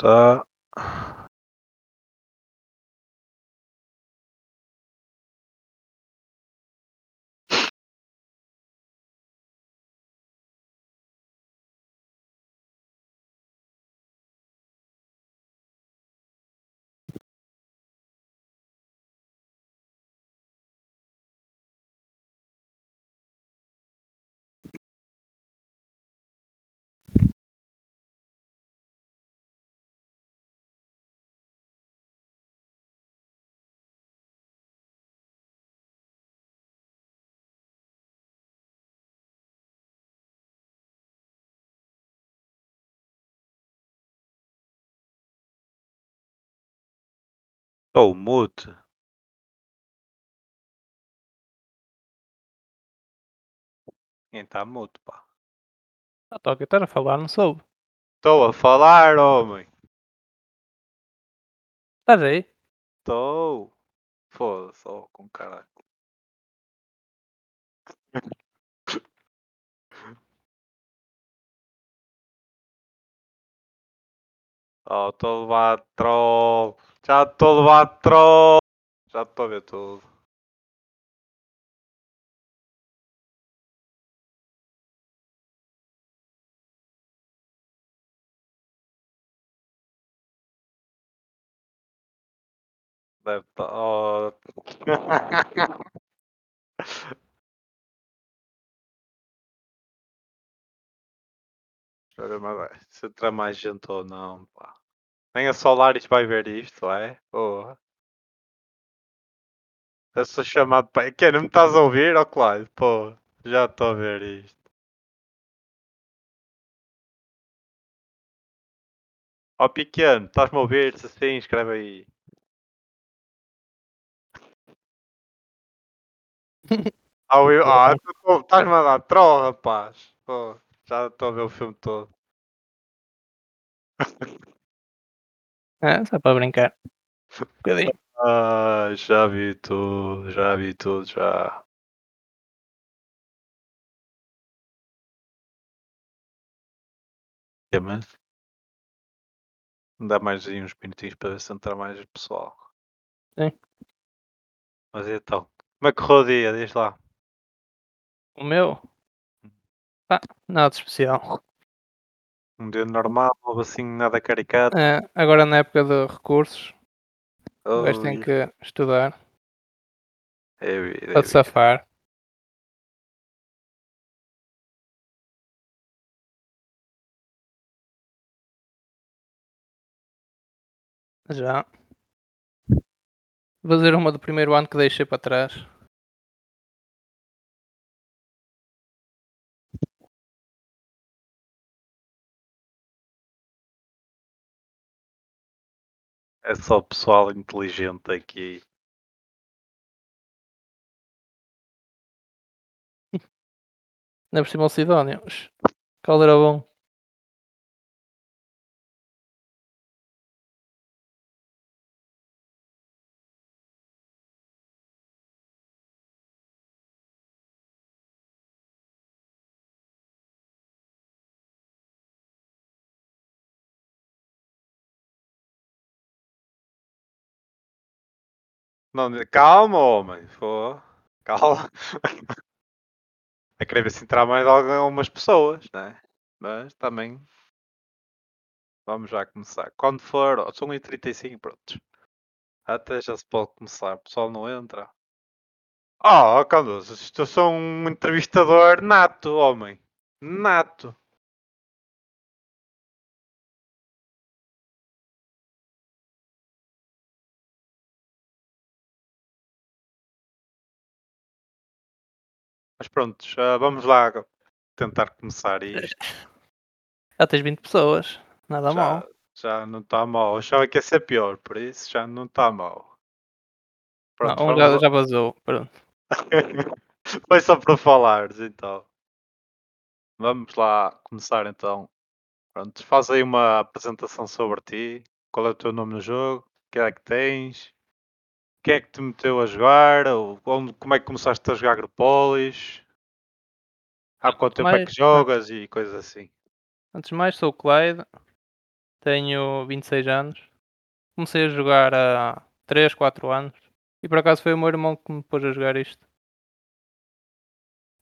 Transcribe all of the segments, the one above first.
Tá. Mute. Quem está mute, pá? Ah, toca estar a falar, não soube. Estou a falar, homem. Estás aí? Estou. Foda-se, oh, com caralho. Oh, estou a levar troll. Já estou a levar. Já estou a ver tudo. Deve estar. Oh. Mais bem. Se entrar mais gente ou não, pá. Nem a Solaris vai ver isto, é? Porra. Eu sou chamado para. Que não me estás a ouvir? Ó, claro, pô. Já estou a ver isto. Ó, pequeno, estás-me a ouvir? Se sim, escreve aí. Ah, eu- ah, estás-me a dar troll, rapaz. Pô, já estou a ver o filme todo. É, só para brincar. Um bocadinho. Ah, já vi tudo, já vi tudo, já. É, mas... Dá mais aí uns minutinhos para ver se entra mais pessoal. Sim. Mas então, como é que correu o dia? Diz lá. O meu? Ah, nada especial. Um dia normal, ou assim, nada caricato. É, agora na época de recursos, Oh, gajo tem que estudar é vida, é para te vida. safar. Já. Vou fazer uma do primeiro ano que deixei para trás. É só pessoal inteligente aqui. Ainda por cima o Sidónio. Ux, Qual era bom? Não, calma, homem. Pô. Calma. É querer se entrar mais algumas pessoas, né? Mas também. Vamos já começar. Quando for, são 1h35, prontos. Até já se pode começar. O pessoal não entra. Oh, Candoso, eu sou um entrevistador nato, homem. Nato. Mas pronto, vamos lá tentar começar isto. Já tens 20 pessoas. Nada Já, mal. já não está mal. Achava que ia ser pior, por isso já não está mal. Não, Pronto, um vamos já, já vazou. Pronto. Foi só para falares, então. Vamos lá começar então. Pronto, faz aí uma apresentação sobre ti. Qual é o teu nome no jogo? O que é que tens? Quem é que te meteu a jogar? Ou onde- como é que começaste a jogar Agropolis? Há quanto tempo é Mais- que jogas e coisas assim? Antes de mais, sou o Clyde. tenho 26 anos. Comecei a jogar há 3, 4 anos. E por acaso foi o meu irmão que me pôs a jogar isto.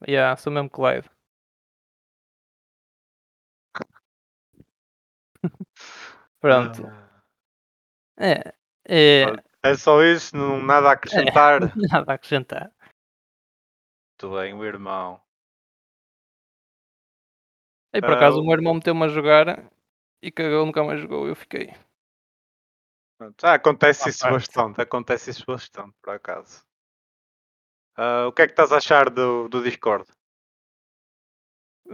Yeah, sou mesmo Clyde. Pronto. Ah, É, é, É só isso, não, nada a acrescentar. nada a acrescentar. Muito bem, o irmão. E por Ah, acaso o o- meu irmão meteu-me a jogar e cagou, nunca mais jogou. Eu fiquei. Pronto, ah, acontece À isso parte. bastante, acontece isso bastante, por acaso. Ah, o que é que estás a achar do, do Discord?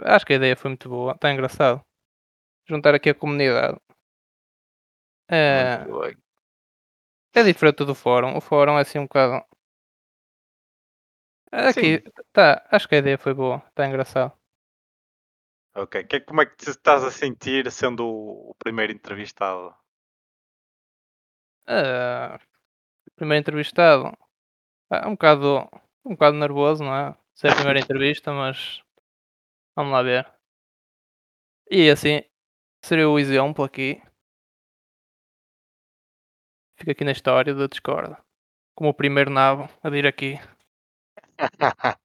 Acho que a ideia foi muito boa, está engraçado. Juntar aqui a comunidade. É, Muito bem. É diferente do fórum. O fórum é assim um bocado. Aqui, tá, acho que a ideia foi boa, está engraçado. Ok, que, como é que te estás a sentir sendo o, o primeiro entrevistado? Ah, primeiro entrevistado. Ah, um bocado. Um bocado nervoso, não é? Ser a primeira entrevista, mas vamos lá ver. E assim, seria o exemplo aqui. Fica aqui na história do Discord. Como o primeiro nabo a vir aqui.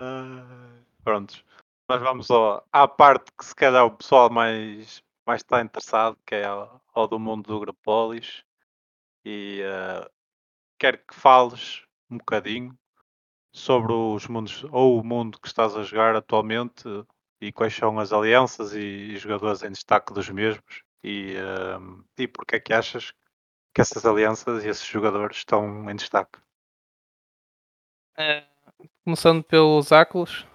Ah, Prontos. Nós vamos ao, à parte que se calhar o pessoal mais, mais está interessado, que é ao, do mundo do Grapolis. E ah, quero que fales um bocadinho sobre os mundos, ou o mundo que estás a jogar atualmente e quais são as alianças e, e jogadores em destaque dos mesmos e, ah, e porque é que achas que essas alianças e esses jogadores estão em destaque. É, começando pelos Áculos.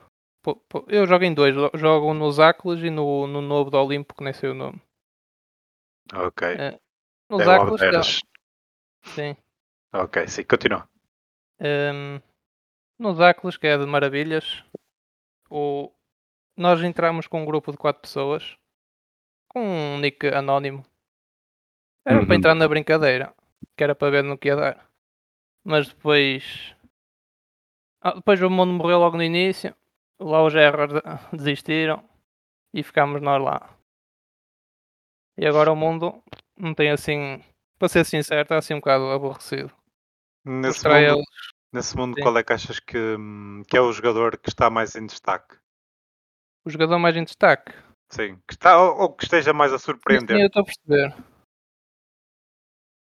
Eu jogo em dois. jo- Jogo nos Áculos e no, no novo do Olimpo, que nem sei o nome. Ok. É, Nos É Áculos, sim. Ok, sim, continua. Hum, nos Áculos, que é de maravilhas, o... nós entramos com um grupo de quatro pessoas com um nick anónimo. Era para Uhum. entrar na brincadeira, que era para ver no que ia dar. Mas depois. Ah, depois o mundo morreu logo no início. Lá os erros de- desistiram e ficámos nós lá. E agora o mundo não tem assim. Para ser sincero, está assim um bocado aborrecido. Nesse mundo, eles. nesse mundo Sim. qual é que achas que, hum, que é o jogador que está mais em destaque? O jogador mais em destaque. Sim, que está, ou, ou que esteja mais a Sim, surpreender. eu estou a perceber.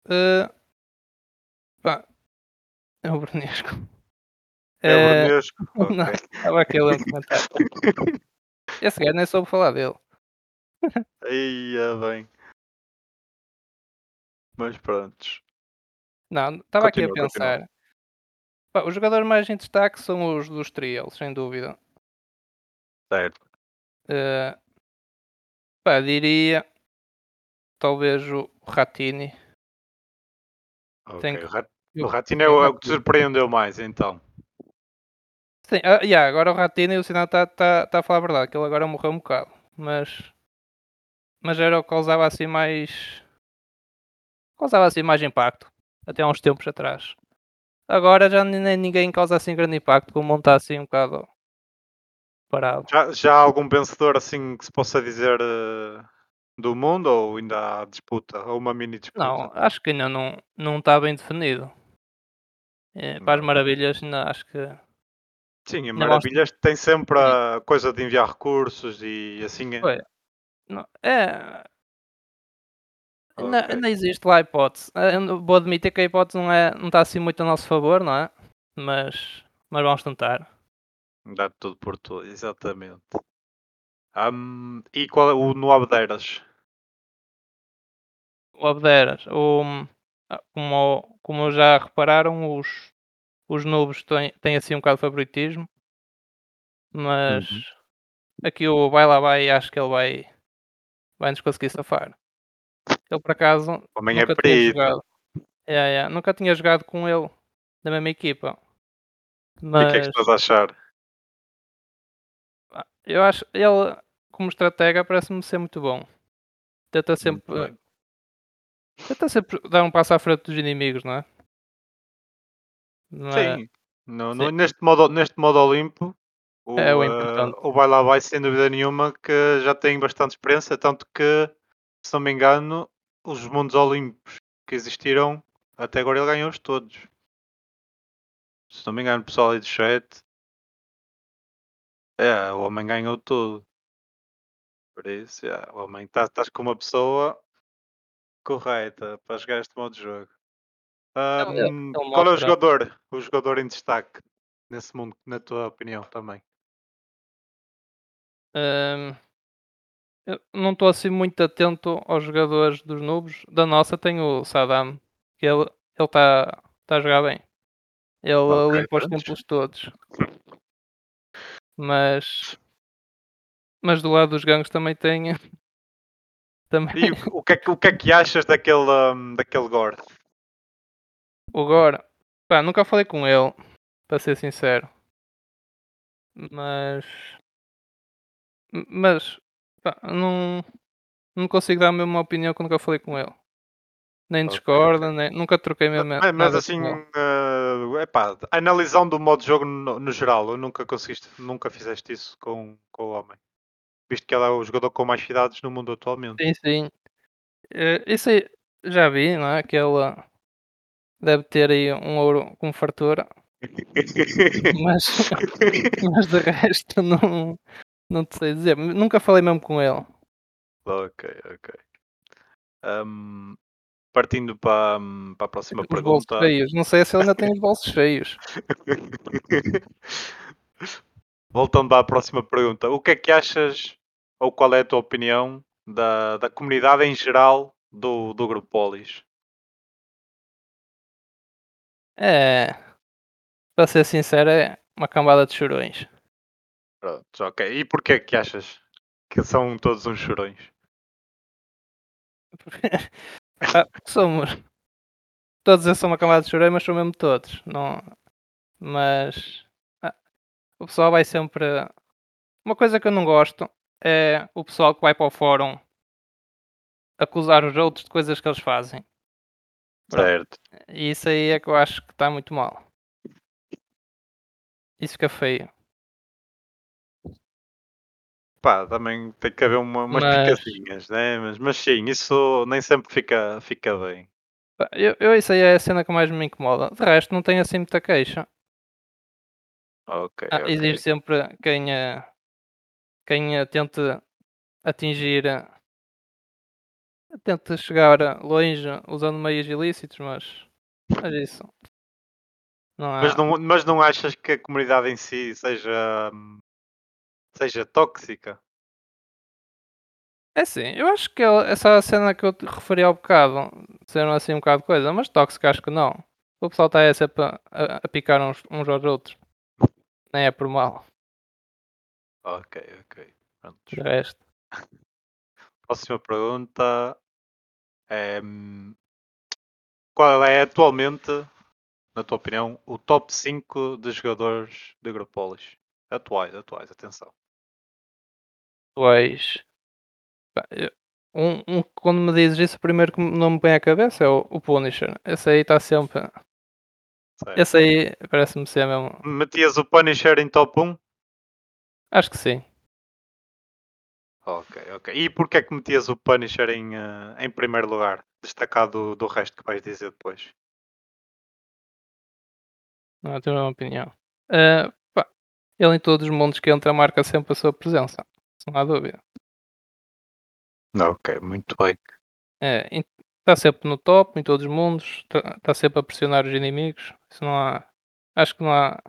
Eh, pá, é o Bernesco. É o Eh, Bernesco? Não, Ok. estava aqui a comentário. Esse gajo nem soube falar dele. Aí, é bem. Mas prontos. Não, estava aqui a pensar. Pá, os jogadores mais em destaque são os dos Trials, sem dúvida. Certo. Eh, pá, diria talvez o Ratini. Ok. Tem que- O Rat- eu- O Ratinho é o, é o que te surpreendeu mais, então. Sim, ah, yeah, agora o Ratini, o sinal está tá, tá a falar a verdade, que ele agora morreu um bocado. Mas. Mas era o que causava assim mais. Causava assim mais impacto. Até há uns tempos atrás. Agora já nem ninguém causa assim grande impacto, como está assim um bocado parado. Já, já há algum vencedor assim que se possa dizer eh, do mundo ou ainda há disputa? Ou uma mini disputa? Não, acho que ainda não não está bem definido. Eh, para as Não. maravilhas, ainda acho que. Sim, a Maravilhas tem sempre a coisa de enviar recursos e assim é. Pois. Não, é. Ainda, Ok. ainda existe lá a hipótese. Eh, eu Vou admitir que a hipótese não, é, não está assim muito a nosso favor, não é? Mas, mas vamos tentar. Dá tudo por tudo, exatamente. Ahm, e qual é o no Abdeiras? O Abderas, o, ah, como, como já repararam, os, os novos têm, têm assim um bocado de favoritismo. Mas Uhum. aqui o vai lá vai acho que ele vai, vai nos conseguir safar. Ele por acaso Também é nunca tinha perito. jogado. Yeah, yeah, nunca tinha jogado com ele na mesma equipa. E o Mas que é que estás a achar? pá, eu acho ele como estratega parece-me ser muito bom. Tenta sempre, tenta sempre dar um passo à frente dos inimigos, não é? Não é- Sim. No, no- sim. neste, modo, neste modo Olimpo, o, É o importante. o vai lá vai sem dúvida nenhuma que já tem bastante experiência, tanto que se não me engano, os mundos olímpicos que existiram, até agora ele ganhou-os todos. Se não me engano, pessoal aí do chat. É, o homem ganhou tudo. Por isso, é, o homem estás tá, com uma pessoa correta para jogar este modo de jogo. Um, qual é o jogador? O jogador em destaque nesse mundo, na tua opinião também? Um, eu não estou assim muito atento aos jogadores dos noobs. Da nossa tem o Saddam, que ele está tá a jogar bem. Ele okay, limpa os templos todos. Mas mas do lado dos gangues também tem também. E o que é, o que, é que achas daquele, um, daquele Gore? O Gore, pá, nunca falei com ele, para ser sincero. Mas mas pá, não, não consigo dar a mesma opinião que nunca falei com ele. Nem discorda, okay. nem, nunca troquei mesmo. Mas, mas assim, uh, epá, analisando o modo de jogo no, no, geral, eu nunca conseguiste, nunca fizeste isso com, com o homem. Visto que ele é o jogador com mais cidades no mundo atualmente. Sim, sim. Uh, isso aí já vi, não é? Que ele deve ter aí um ouro com fartura. mas, mas de resto não, não te sei dizer. Nunca falei mesmo com ele. Ok, ok. Um, partindo para, para a próxima os pergunta. Bolsos feios. Não sei se ele ainda tem os bolsos feios. Voltando a próxima pergunta. O que é que achas, ou qual é a tua opinião, da, da comunidade em geral do, do Grupo Polis? É. Para ser sincero, é uma cambada de chorões. Pronto, ok. E porquê que achas que são todos uns chorões? ah, somos. Todos eles são uma camada de chorões, mas são mesmo todos. Não... Mas o pessoal vai sempre. Uma coisa que eu não gosto é o pessoal que vai para o fórum acusar os outros de coisas que eles fazem. Certo. E isso aí é que eu acho que está muito mal. Isso fica feio pá, também tem que haver uma, umas mas... picadinhas, né? Mas, mas sim, isso nem sempre fica, fica bem. Eu, eu, isso aí é a cena que mais me incomoda. De resto, não tenho assim muita queixa. Ok. Ah, okay. Existe sempre quem, quem tente atingir, uh, tente chegar longe usando meios ilícitos, mas, mas isso. Não mas, não, mas não achas que a comunidade em si seja seja tóxica. É sim, eu acho que essa cena que eu te referi ao bocado ser assim um bocado de coisa, mas tóxica acho que não. O pessoal está aí sempre a, a, a picar uns, uns aos outros. Nem é por mal. Ok, ok. Pronto. De resto. Próxima pergunta é qual é atualmente, na tua opinião, o top 5 de jogadores de Agropolis? Atuais, atuais, atenção atuais. Um, um, quando me dizes isso, o primeiro que não me vem à cabeça é o, o Punisher. Esse aí está sempre. Certo. Esse aí parece-me ser mesmo. Metias o Punisher em top 1? Acho que sim. Ok, ok. E porquê é que metias o Punisher em, uh, em primeiro lugar? Destacado do, do resto que vais dizer depois. Não tenho uma opinião. Uh, pá, ele em todos os mundos que entra marca sempre a sua presença não há dúvida. Ok, muito bem. É, está sempre no top em todos os mundos, está tá sempre a pressionar os inimigos. Isso não há. Acho que não há.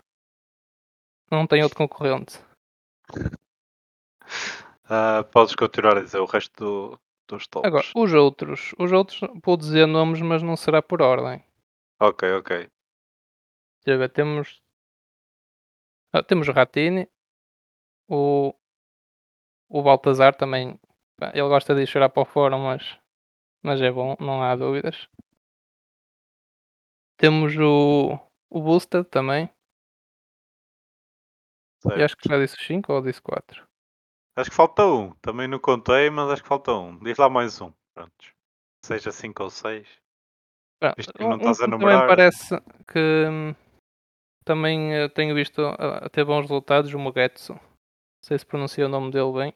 Não tem outro concorrente. Uh, podes continuar a dizer o resto do, dos tops. Agora, os outros. Os outros, vou dizer nomes, mas não será por ordem. Ok, ok. Temos. Ah, temos o Ratini, o o Baltazar também, ele gosta de chorar para o fórum, mas, mas é bom, não há dúvidas. Temos o, o Boosted também. Certo. E acho que já disse 5 ou disse 4. Acho que falta um. Também não contei, mas acho que falta um. Diz lá mais um. Pronto. Seja 5 ou 6. Visto que não estás a numerar. Também parece que hum, também eh, tenho visto a, a ter bons resultados o Mugetsu. Não sei se pronuncia o nome dele bem.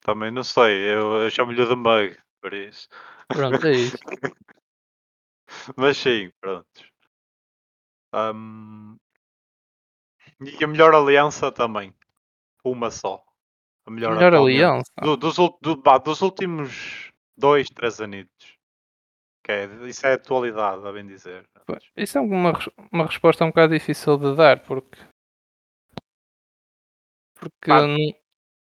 Também não sei, eu, eu chamo-lhe de Mug. por isso. Pronto, é isso. Mas sim, pronto. Hum, e a melhor aliança também. Uma só. A melhor, Melhor aliança. Do- dos, do- bah, dos últimos dois, três anitos. Que é, isso é atualidade, a bem dizer. Pois, Isso é uma, uma resposta um bocado difícil de dar, porque. Porque. Não-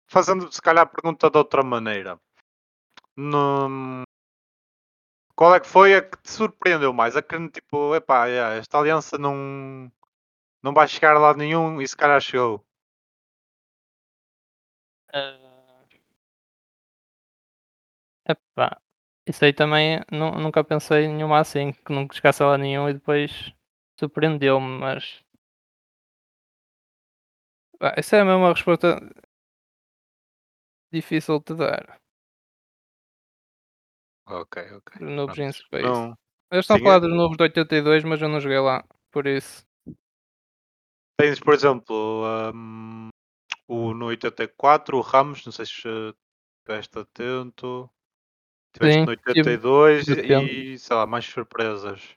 Fazendo se calhar a pergunta de outra maneira. Num- Qual é que foi a que te surpreendeu mais? A que tipo, epá, yeah, esta aliança não, não vai chegar a lado nenhum e se calhar chegou. Ah, Epá, isso aí também nu- nunca pensei em nenhuma assim, que nunca chegasse lá nenhum e depois surpreendeu-me, mas. Pá, Isso é mesmo uma resposta difícil de dar Ok, ok. dos novos Pronto. in Space. Não, Eles estão a falar dos novos de 82, mas eu não joguei lá, por isso. Tens, por exemplo, hum, o no 84, o Ramos, não sei se eh, estiveste atento. Tiveste Sim, no tive- 82 tive e, sei lá, mais surpresas.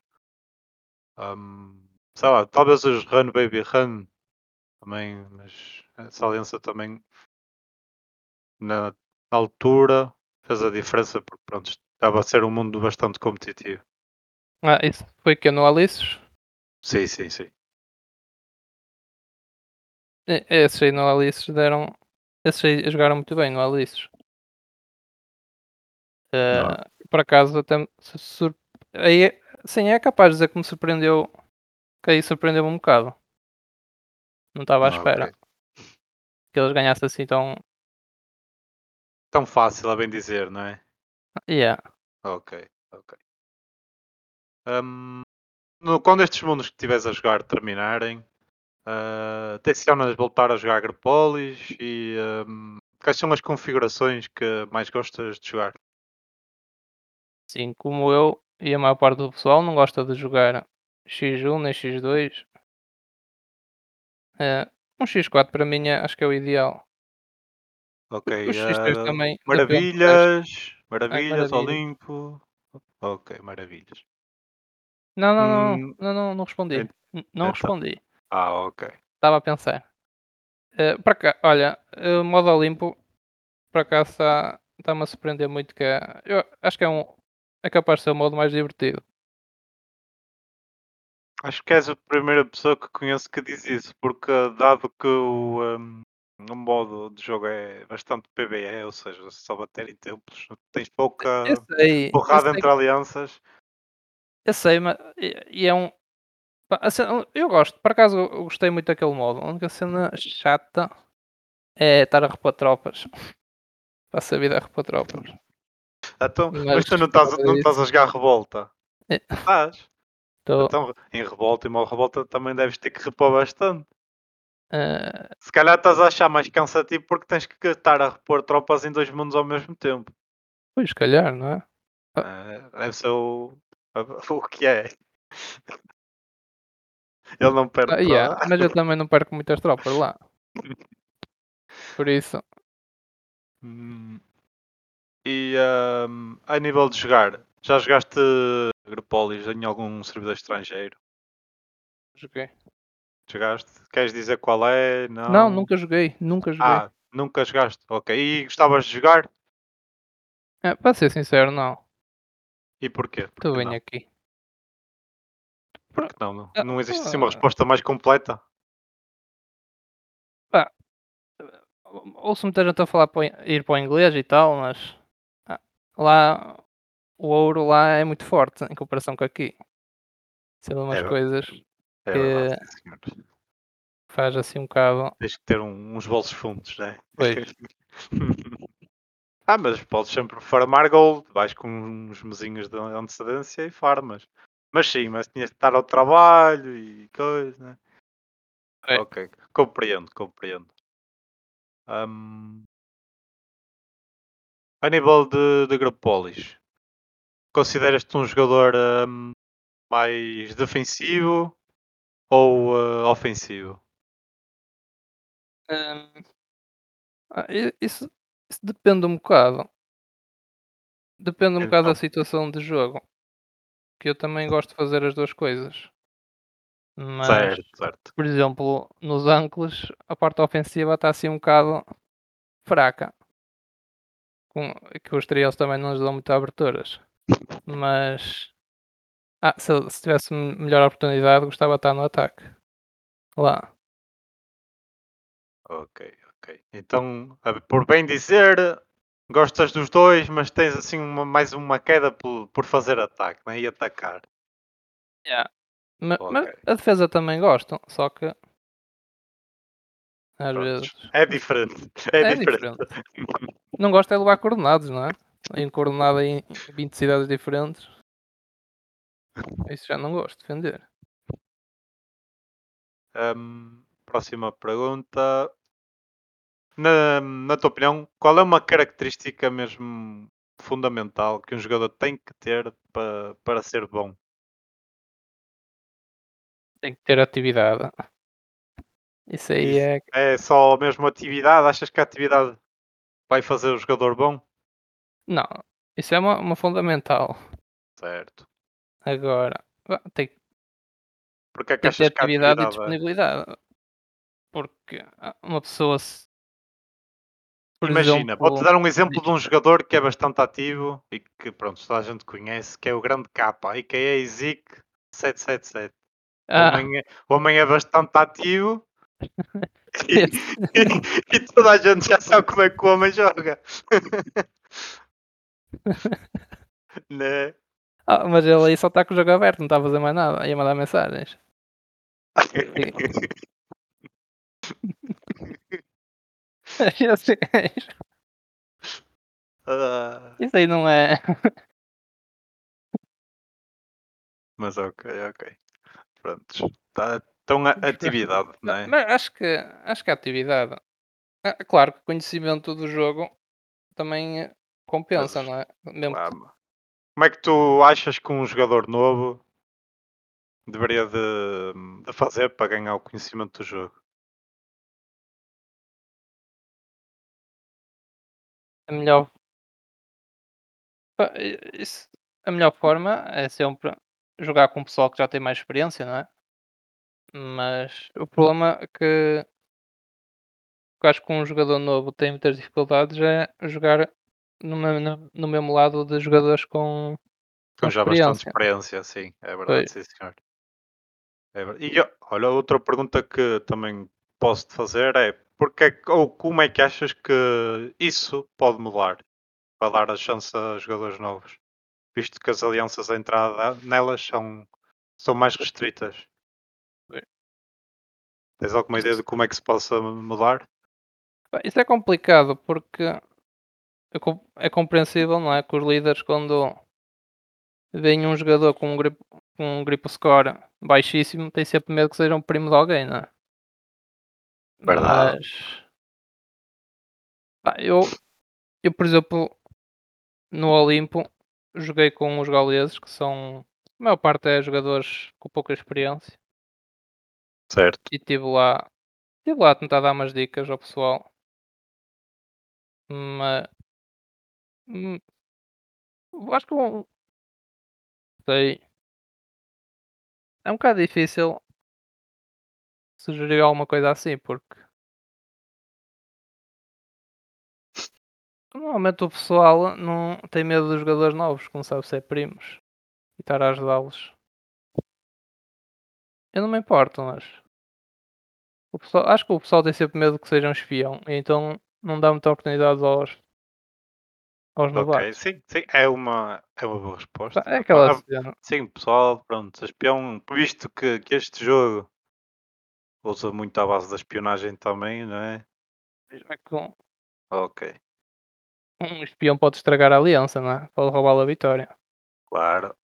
Hum, sei lá, talvez os Run Baby Run também, mas essa aliança também na, na altura fez a diferença porque pronto, estava a ser um mundo bastante competitivo. Ah, isso foi que no Alices? Sim, sim, sim. Esses aí no Alices deram. Esses aí jogaram muito bem no Alices. Eh, por acaso até sur... aí, é- sim, é capaz de dizer que me surpreendeu que aí surpreendeu-me um bocado. Não estava à Ah, espera ok. que eles ganhassem assim tão. Tão fácil a bem dizer, não é? Yeah. Ok, ok. Hum, no- quando estes mundos que estiveres a jogar terminarem, uh, tencionas voltar a jogar Agropolis e hum, quais são as configurações que mais gostas de jogar? Assim como eu e a maior parte do pessoal não gosta de jogar X1 nem X2. Eh, um X4 para mim é- acho que é o ideal. Ok, O X3 ah, também. resto. Maravilhas, maravilhas. Olimpo. Ok, maravilhas. Não, não, não, Hum, não, não, não respondi. ent- Não então. respondi. Ah, ok. Estava a pensar. Eh, para cá, olha, o modo Olimpo, por acaso está- está-me a surpreender muito que é, eu acho que é um é capaz de ser o modo mais divertido. Acho que és a primeira pessoa que conheço que diz isso, porque dado que o, hum, o modo de jogo é bastante PBE, ou seja, só bater em templos, tens pouca sei, porrada entre alianças. eu sei, mas e, é um eu gosto, por acaso eu gostei muito daquele modo. A única cena chata é estar a repor tropas. Passa a vida a repor tropas. Então, mas, Mas tu não estás, não estás a jogar revolta? É. Estás? Tô, Então, em revolta e modo revolta também deves ter que repor bastante. Eh, Se calhar estás a achar mais cansativo porque tens que estar a repor tropas em dois mundos ao mesmo tempo. pois, se calhar, não é? Eh, deve ser o, o que é. Ele não perde Ah, yeah, tropas. mas eu também não perco muitas tropas lá. Por isso, Hum. E ahm, a nível de jogar, já jogaste Agropolis em algum servidor estrangeiro? joguei. Jogaste? Queres dizer qual é? Não, Não, nunca joguei, nunca joguei. Ah, nunca jogaste? Ok. E gostavas de jogar? É, para ser sincero, não. E porquê? Porque Tu vem não? aqui. Porque não, não, Ah, não existe assim uma ah. resposta mais completa? Ouço muita gente a falar para ir para o inglês e tal, mas ah, lá o ouro lá é muito forte em comparação com aqui. São umas É, coisas É verdade, que faz assim um bocado. Tens que ter um- uns bolsos fundos, não é? Pois. ah, mas podes sempre farmar gold. Vais com uns mesinhos de antecedência e farmas. Mas sim, mas tinhas de estar ao trabalho e coisa, né? É. Ok, compreendo, compreendo. Ahm, a nível de, de Agropolis, consideras-te um jogador ahm, mais defensivo ou ah, ofensivo? Hum, ah, isso, isso depende um bocado. Depende um bocado da Então. situação de jogo. Que eu também gosto de fazer as duas coisas. Mas, Certo, certo. por exemplo, nos Ancles, a parte ofensiva está assim um bocado fraca. Com, que os trios também não nos dão muitas aberturas. Mas ah, se, se tivesse melhor oportunidade, gostava de estar no ataque. Lá. Ok, ok. Então, por bem dizer, gostas dos dois, mas tens assim uma- mais uma queda por, por fazer ataque né? e atacar. Yeah. Ma- Mas, Ok. a defesa também gosto, só que às Prontos. vezes É diferente. É, É diferente. não gosto é de levar coordenados, não é? Em coordenada em 20 cidades diferentes. Isso já não gosto de defender. Hum, próxima pergunta. Na, na tua opinião, qual é uma característica mesmo fundamental que um jogador tem que ter para, para ser bom? Tem que ter atividade. Isso aí é. É só a mesma atividade? Achas que a atividade vai fazer o jogador bom? Não, isso é uma, uma fundamental. Certo. Agora, tem, que- Porque é que tem que ter que atividade e é? disponibilidade. Porque uma pessoa se. Imagina, vou-te dar um exemplo de um jogador que é bastante ativo e que pronto, toda a gente conhece, que é o grande capa, a.k.a. Zik 777. O ah, homem é, o homem é bastante ativo e, esse- e toda a gente já sabe como é que o homem joga. né? Ah, mas ele aí só está com o jogo aberto, não está a fazer mais nada. Ia mandar mensagens. Ah, Isso aí não é. mas ok, ok. Prontos. Tá, então a atividade, não é? Mas acho que, acho que a atividade. Ah, Claro que o conhecimento do jogo também compensa, Mas, não é? Mesmo Claro. Como é que tu achas que um jogador novo deveria de, de fazer para ganhar o conhecimento do jogo? a melhor. A melhor forma é sempre jogar com o pessoal que já tem mais experiência, não é? Mas o problema é que eu acho que um jogador novo tem muitas dificuldades é jogar no, no- mesmo lado de jogadores com, com Com já bastante experiência. sim, é verdade, Pois. sim senhor. É verdade. E olha, outra pergunta que também posso te fazer é porque é ou como é que achas que isso pode mudar para dar a chance a jogadores novos? Visto que as alianças à entrada nelas são, são mais restritas. Tens alguma ideia de como é que se possa mudar? Isso é complicado porque é é compreensível, não é? Que os líderes quando veem um jogador com um grip, com um grip score baixíssimo têm sempre medo que seja um primo de alguém, não é? Verdade. Mas eu, eu, por exemplo, no Olimpo joguei com os gauleses que são a maior parte é jogadores com pouca experiência Certo. e estive lá, estive lá a tentar dar umas dicas ao pessoal. Mas hum, acho que um- sei. É um bocado difícil sugerir alguma coisa assim, porque normalmente o pessoal não tem medo dos jogadores novos, como sabe ser primos, e estar a ajudá-los. Eu não me importo, mas o pessoal, acho que o pessoal tem sempre medo que seja um espião, então não dá muita oportunidade aos, aos Ok, novatos. sim, sim, é uma, é uma boa resposta. É aquela Ah. Sim, pessoal, pronto, espião, visto que, que este jogo usa muito à base da espionagem também, não é? É um, Ok, um espião pode estragar a aliança, não é? Pode roubar a vitória. claro.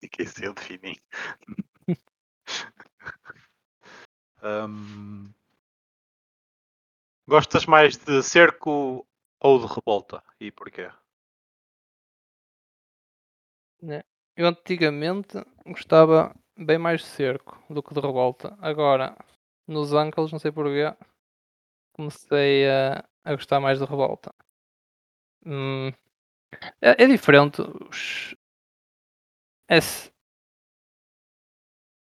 Fiquei sem definir. Hum, Gostas mais de cerco ou de revolta? E porquê? Eu antigamente gostava bem mais de cerco do que de revolta. Agora, nos Uncles, não sei porquê, comecei a, a gostar mais de revolta. Hum, é, é diferente. Os... É,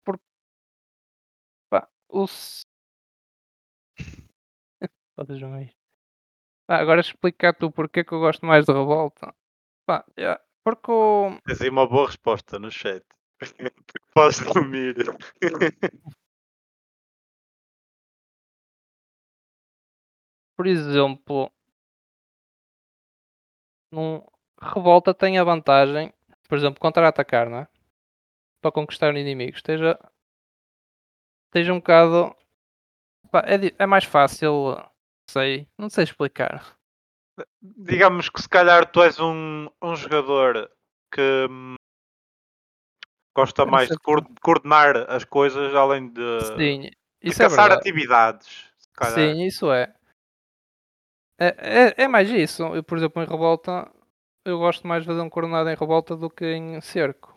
por... pá, os... Vocês. Agora explicar tu porque que eu gosto mais de revolta. Pá, yeah, porque o... Tens aí uma boa resposta no chat. Porque podes dormir. por exemplo, num revolta tem a vantagem, por exemplo, contra-atacar, não é? Para conquistar o inimigo, esteja, esteja um bocado. pá, é, é mais fácil, sei, não sei explicar. Digamos que se calhar tu és um, um jogador que hum, gosta mais de coor- coordenar as coisas além de, Sim, de isso é caçar verdade. atividades. Sim, isso é. É, é, é mais isso. Eu, por exemplo, em revolta, eu gosto mais de fazer um coordenado em revolta do que em cerco.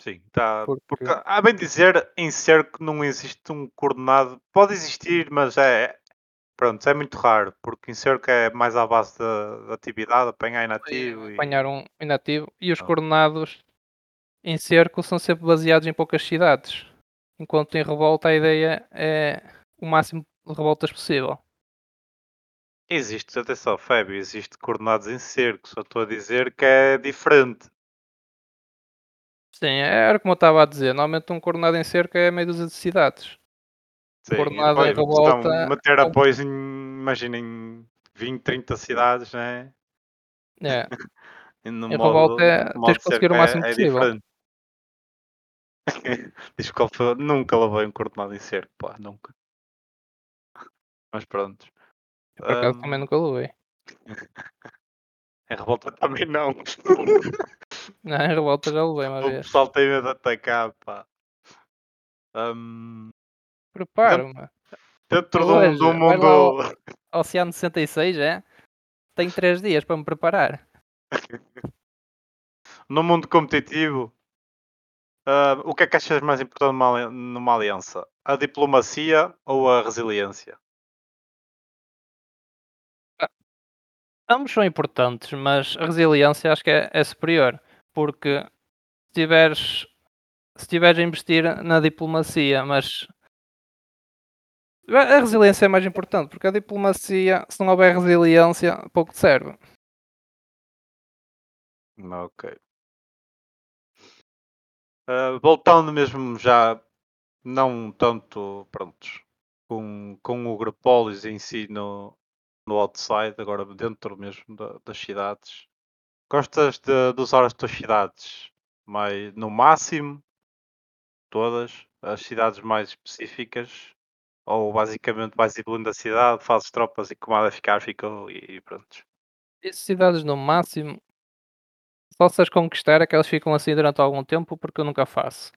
Sim, tá. Porque- Porque, a bem dizer, em cerco não existe um coordenado. Pode existir, mas é. Pronto, é muito raro, porque em cerco é mais à base da, da atividade, apanhar inativo e. Apanhar um inativo. E os Ah. coordenados em cerco são sempre baseados em poucas cidades. Enquanto em revolta a ideia é o máximo de revoltas possível. Existe, atenção, Fábio, existe coordenados em cerco, só estou a dizer que é diferente. Sim, era como eu estava a dizer. Normalmente um coordenado em cerco é meio dúzia de cidades. Sim, e Coordenado em depois revolta- meter apoios em, imaginem, 20, 30 cidades, né? É. E no Em modo, revolta é- no tens modo de conseguir o cerco máximo é, é possível. diferente. Diz que ele foi- nunca levei um coordenado em cerco, pá, nunca. Mas pronto. Por acaso Hum, também nunca levei. Em revolta também não. Não, em revolta já levei uma o vez. pessoal tem medo de atacar, pá. Hum, Preparo-me. dentro hoje, vai mundo. ao- Oceano 66, é? Tenho 3 dias para me preparar. no mundo competitivo, ah, o que é que achas mais importante numa, numa aliança? A diplomacia ou a resiliência? Ambos são importantes, mas a resiliência acho que é, é superior. Porque se tiveres, se tiveres a investir na diplomacia, mas a resiliência é mais importante, porque a diplomacia, se não houver resiliência, pouco te serve. Ok. Ah, voltando mesmo já, não tanto, prontos, com, com o Grupolis em si no, no outside, agora dentro mesmo da- das cidades. Gostas de, de usar as tuas cidades mais, no máximo? Todas? As cidades mais específicas? Ou basicamente vais evoluindo a cidade, fazes tropas e comada ficar, ficou e, e pronto. E cidades no máximo, só se as conquistar é que elas ficam assim durante algum tempo, porque eu nunca faço.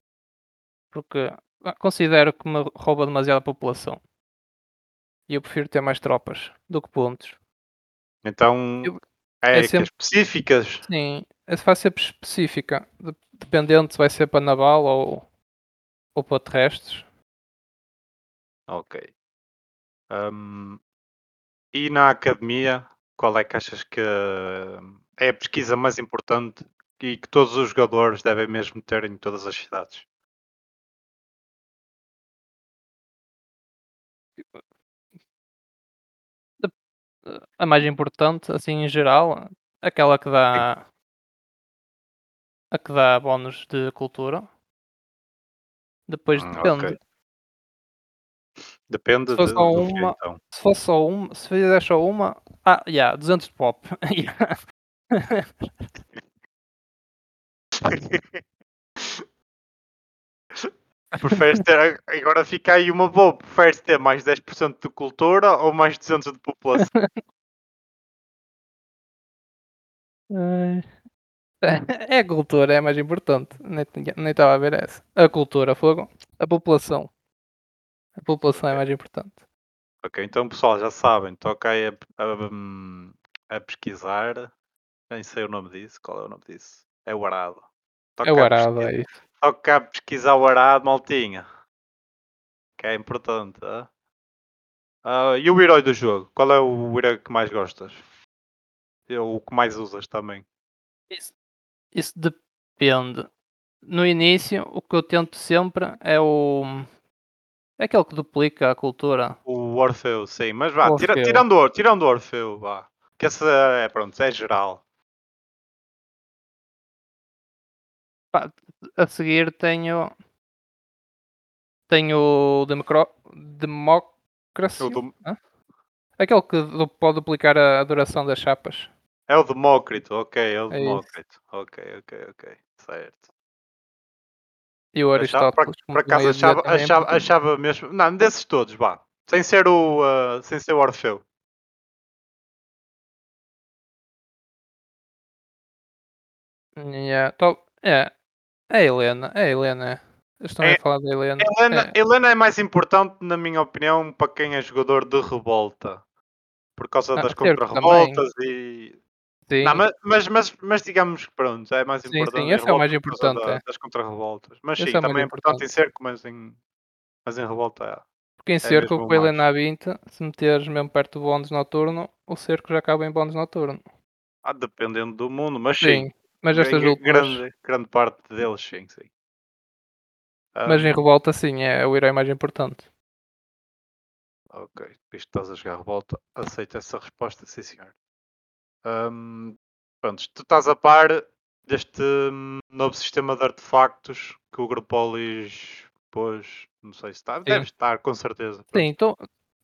Porque ah, considero que me rouba demasiada população. E eu prefiro ter mais tropas do que pontos. Então, Eu- é, sempre- específicas? Sim, essa vai ser específica. de- Dependendo se vai ser para naval ou, ou para terrestres. Ok. Hum, e na academia, qual é que achas que é a pesquisa mais importante e que todos os jogadores devem mesmo ter em todas as cidades? A mais importante, assim em geral, aquela que dá. A que dá bónus de cultura. Depois Hum, depende. ok. Depende Se for de, só uma- então. Se for só uma, se fizer só uma. Ah, já, yeah, 200 de pop. Yeah. Preferes ter, agora fica aí uma boa, preferes ter mais 10% de cultura ou mais 200 de população? Ai. É a cultura, é a mais importante. Nem estava a ver essa. A cultura, fogo. A população. A população é mais importante. ok, então pessoal já sabem, toca aí a, a, hum, a pesquisar. Nem sei o nome disso, qual é o nome disso? É o arado. Toca É o arado, é isso. Toca a pesquisar o arado, maltinha. Que é importante. Ah, e o herói do jogo? Qual é o herói que mais gostas? O que mais usas também. Isso, isso depende. No início, o que eu tento sempre é o. É aquele que duplica a cultura. O Orfeu, sim. Mas vá, tira- tirando, tirando o Orfeu, vá. Que esse é, pronto, é geral. Pá, a seguir tenho. Tenho o Democro... Democracy. O do- Aquele que pode duplicar a, duração das chapas. É o Demócrito, ok, é o É isso. Demócrito. Ok, ok, ok. Certo. E o Aristóteles. por, acaso achava, é achava, achava mesmo. Não, desses todos, vá. Sem ser o, ah, sem ser o Orfeu. Yeah, to- É, é a Helena, é a Helena. Estão É- a falar da Helena. Helena, É, Helena é mais importante, na minha opinião, para quem é jogador de revolta. Por causa Ah, das contra-revoltas e. sim, Não, mas, mas, mas, mas digamos que pronto, é mais Sim, importante. sim, em esse é o mais importante, é. Das contra-revoltas. Mas Esse sim, é também é importante em cerco, mas em, mas em revolta é. porque em cerco mesmo com a mais. Helena a 20, se meteres mesmo perto do bónus noturno, o cerco já acaba em bónus noturno. Ah, dependendo do mundo, mas sim. Sim, mas estas Gra- últimas. grande, grande parte deles, sim, sim. Mas em revolta, sim, é o herói mais importante. Ok, visto que estás a jogar revolta, aceito essa resposta, sim senhor. Ahm, pronto, tu estás a par deste hum, novo sistema de artefactos que o Grupolis pôs, não sei se está, deve estar com certeza. Sim, então.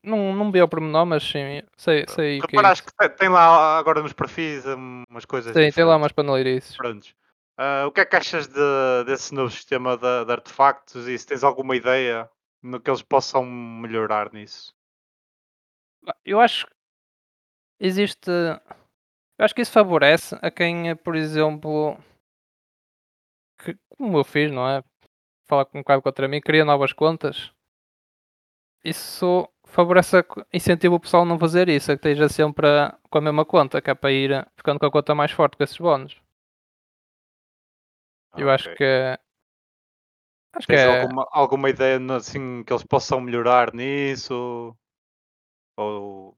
Não, não vi ao pormenor, mas sim, sei, sei o que é isso. que tem- lá agora nos perfis hum, umas coisas Sim, tem lá diferentes. umas paneleirices. Prontos. Ah, o que é que achas de- desse novo sistema de, de artefactos e se tens alguma ideia no que eles possam melhorar nisso? Eu acho que existe. Eu acho que isso favorece a quem, eh, por exemplo, que, como eu fiz, não é? Falar com um bocado contra mim, cria novas contas. Isso favorece, a incentiva o pessoal a não fazer isso, a que esteja sempre a- com a mesma conta, que é para ir eh, ficando com a conta mais forte com esses bónus. Eu acho Ok. que. Acho que Tens é. alguma, alguma ideia assim, que eles possam melhorar nisso? Ou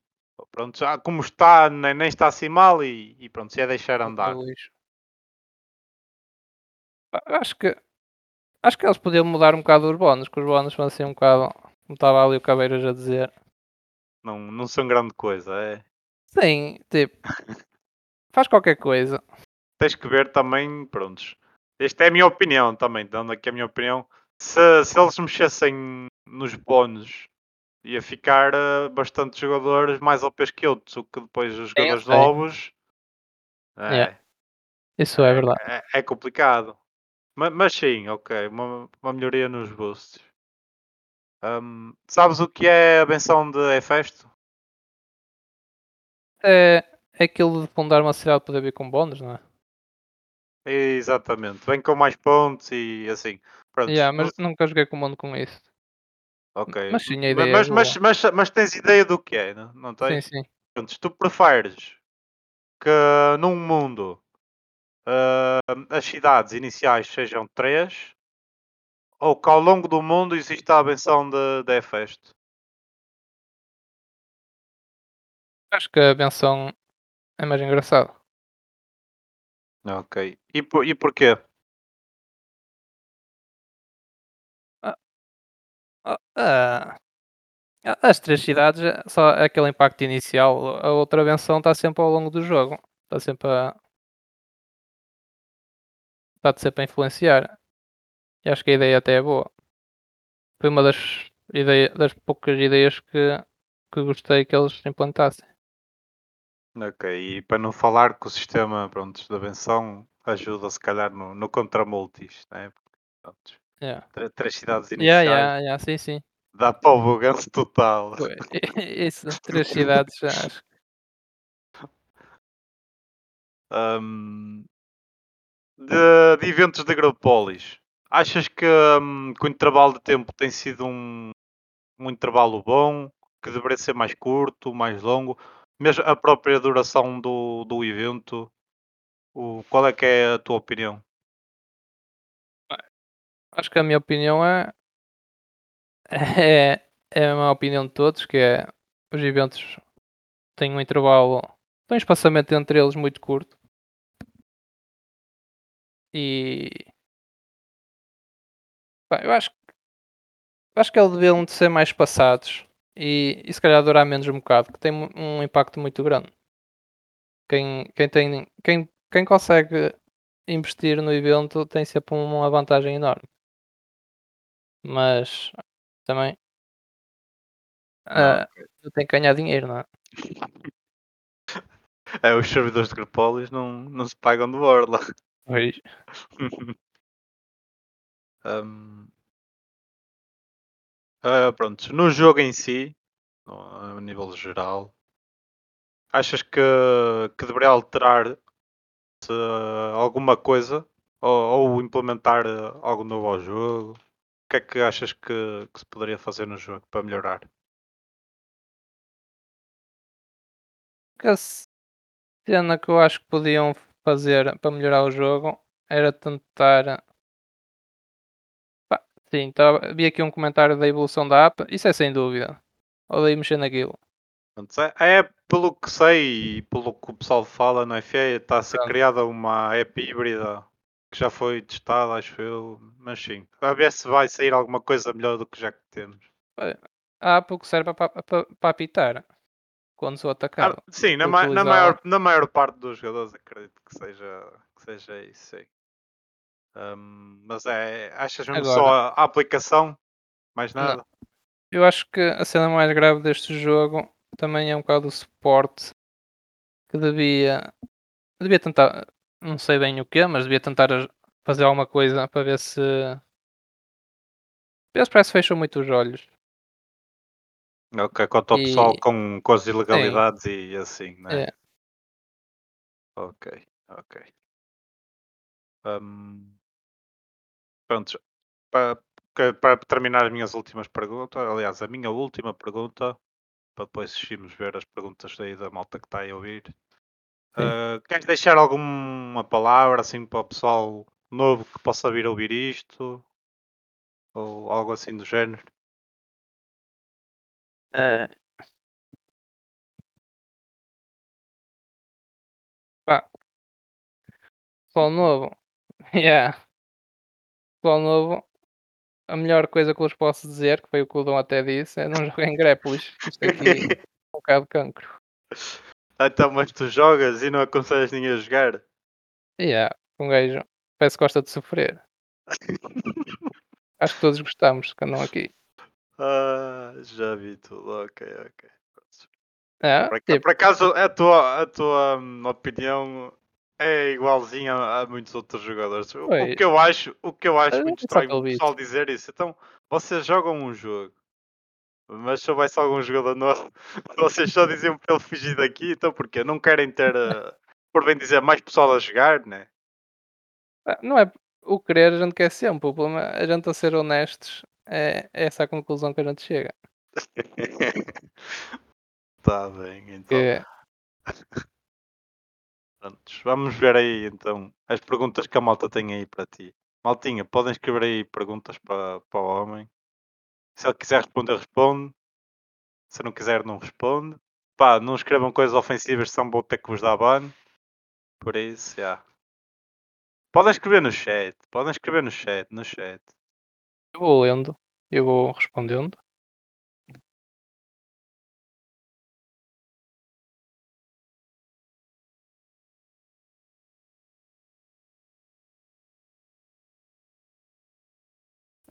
pronto, já como está, nem, nem está assim mal e, e pronto, se é deixar andar. do lixo. A- Acho que. Acho que eles podiam mudar um bocado os bónus, que os bónus são assim um bocado. Como estava ali o Cabeiras a dizer. Não, não são grande coisa, é. Sim, tipo. Faz qualquer coisa. Tens que ver também, prontos. Esta é a minha opinião também, dando aqui a minha opinião. Se, se eles mexessem nos bónus, ia ficar eh, bastante jogadores mais OPs que outros, o que depois os jogadores sei. novos. É, Yeah. Isso é verdade. é, é complicado. Ma- Mas, sim, ok. Uma, uma melhoria nos boosts. Ahm, sabes o que é a benção de Hefesto? É, é aquilo de fundar uma cidade poder vir com bónus, não é? Exatamente. Vem com mais pontos e assim. Pronto. Yeah, mas nunca joguei com o mundo com isso. Ok. Mas sim, a ideia é mas, mas, mas, mas tens ideia do que é, não, não Sim, tens? sim. Pronto, se tu preferes que num mundo ah, as cidades iniciais sejam três ou que ao longo do mundo exista a benção de, de Hefesto? Acho que a benção é mais engraçado. Ok. E, por, e porquê? Ah, ah, as três cidades, é só aquele impacto inicial. A outra benção está sempre ao longo do jogo. Está sempre a. Está sempre a influenciar. E acho que a ideia até é boa. Foi uma das, ideia, das poucas ideias que, que gostei que eles implantassem. Ok. E para não falar que o sistema pronto, da benção ajuda se calhar no, no contra-multis, né? Porque, pronto, Yeah. tr- três cidades Yeah, iniciais yeah, yeah, sim, sim. dá para o buganço total. Isso, três cidades, já acho. Ahm, de, de eventos de Agropolis, achas que, hum, que o intervalo de tempo tem sido um, um intervalo bom? Que deveria ser mais curto, mais longo? Mesmo a própria duração do, do evento, o, qual é que é a tua opinião? Acho que a minha opinião é. É, é uma opinião de todos, que é os eventos têm um intervalo tem um espaçamento entre eles muito curto. E pá, eu acho, acho que eles deviam de ser mais passados e, e se calhar durar menos um bocado, que tem um impacto muito grande. Quem, quem, tem, quem, quem consegue investir no evento tem sempre uma vantagem enorme. Mas também uh, tem que ganhar dinheiro, não é? É, os servidores de Grapolis não, não se pagam de borla. Pois. um, uh, pronto, no jogo em si, a nível geral, achas que, que deveria alterar alguma coisa ou, ou, implementar algo novo ao jogo? O que é que achas que, que se poderia fazer no jogo para melhorar? A cena que eu acho que podiam fazer para melhorar o jogo era tentar. Pá, sim, tá, vi aqui um comentário da evolução da app, isso é sem dúvida. Odeio mexer naquilo. É, é pelo que sei e pelo que o pessoal fala na FA, está a ser Pronto. criada uma app híbrida que já foi testada, acho eu, mas sim. A ver se vai sair alguma coisa melhor do que já que temos. App que serve para, para, para apitar quando sou atacado. Ah, sim, na, ma na, maior, na maior parte dos jogadores acredito que seja, que seja isso, sim. Um, mas é, achas mesmo Agora, só a, a, aplicação? Mais nada? Não. Eu acho que a cena mais grave deste jogo também é um bocado o suporte que devia devia tentar não sei bem o que, mas devia tentar fazer alguma coisa para ver se eles parece que fecham muito os olhos Ok, quanto ao pessoal com, com as ilegalidades Sim. e assim, né? É. Ok, ok. Um, pronto, para, para terminar as minhas últimas perguntas, aliás, a minha última pergunta, para depois irmos ver as perguntas daí da malta que está a ouvir. Uh, queres deixar alguma palavra assim para o pessoal novo que possa vir ouvir isto? Ou algo assim do género? É. Pá. Pessoal novo. Yeah. Pessoal novo. A melhor coisa que eu vos posso dizer, que foi o que o Dom até disse, é não joguem Grapplish. Isto aqui é um bocado de Então, mas tu jogas e não aconselhas ninguém a jogar? Yeah. Um gajo parece que gosta de sofrer. Acho que todos gostamos que andam aqui. Ah, já vi tudo. Ok, ok. É, por, tipo... por acaso, a tua, a tua hum, opinião é igualzinha a, muitos outros jogadores. O, o, que eu acho, o que eu acho muito estranho o pessoal dizer isso. Então, vocês jogam um jogo, mas se houvesse algum jogador novo, vocês só diziam para ele fugir daqui, então porquê? Não querem ter, uh, por bem dizer, mais pessoal a jogar, né? Ah, não é o querer, a gente quer sempre. O problema é a gente a ser honestos é, é essa a conclusão que a gente chega. Tá bem, então. Prontos, vamos ver aí então as perguntas que a malta tem aí para ti. Maltinha, podem escrever aí perguntas para, para o homem. Se ele quiser responder, responde. Se não quiser, não responde. Pá, não escrevam coisas ofensivas, são vou ter que vos dar ban. Por isso, já. Yeah. Podem escrever no chat. Podem escrever no chat, no chat. Eu vou lendo, eu vou respondendo.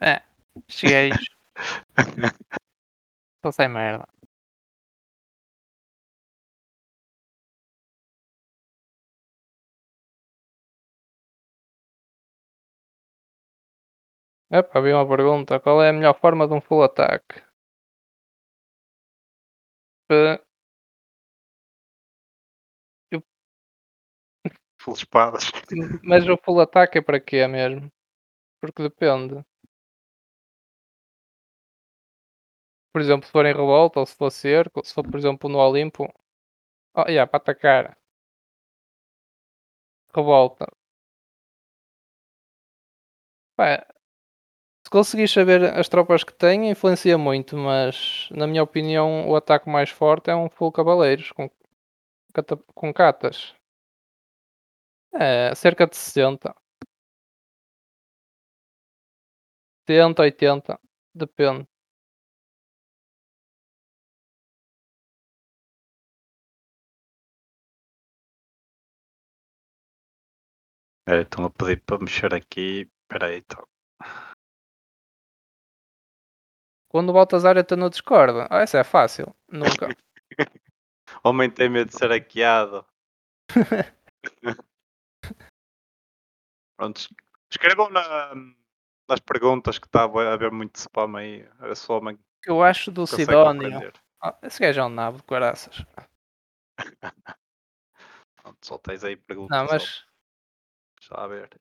É, cheguei. Estou sem merda. Epá, vi uma pergunta. Qual é a melhor forma de um full? Uh, eu... Full espadas. Mas o full ataque é para quê mesmo? Porque depende. Por exemplo, se for em revolta ou se for cerco, se for por exemplo no Olimpo. Oh, yeah, para atacar. Revolta. Se conseguires saber as tropas que tem, influencia muito, mas na minha opinião o ataque mais forte é um full cavaleiros, com com catas? É, cerca de 60. 70, 80. Depende. É, estão a pedir para mexer aqui. Espera aí, então. Quando o Baltazar entra no Discord. Ah, essa é fácil. Nunca. Homem tem medo de ser hackeado. Pronto. Escrevam na, nas perguntas que está a haver muito spam aí. A ver se o homem eu acho do Sidónio. Ah, esse gajo é um nabo de caraças. Pronto, só tens aí perguntas. Não, só- mas. Deixa lá ver.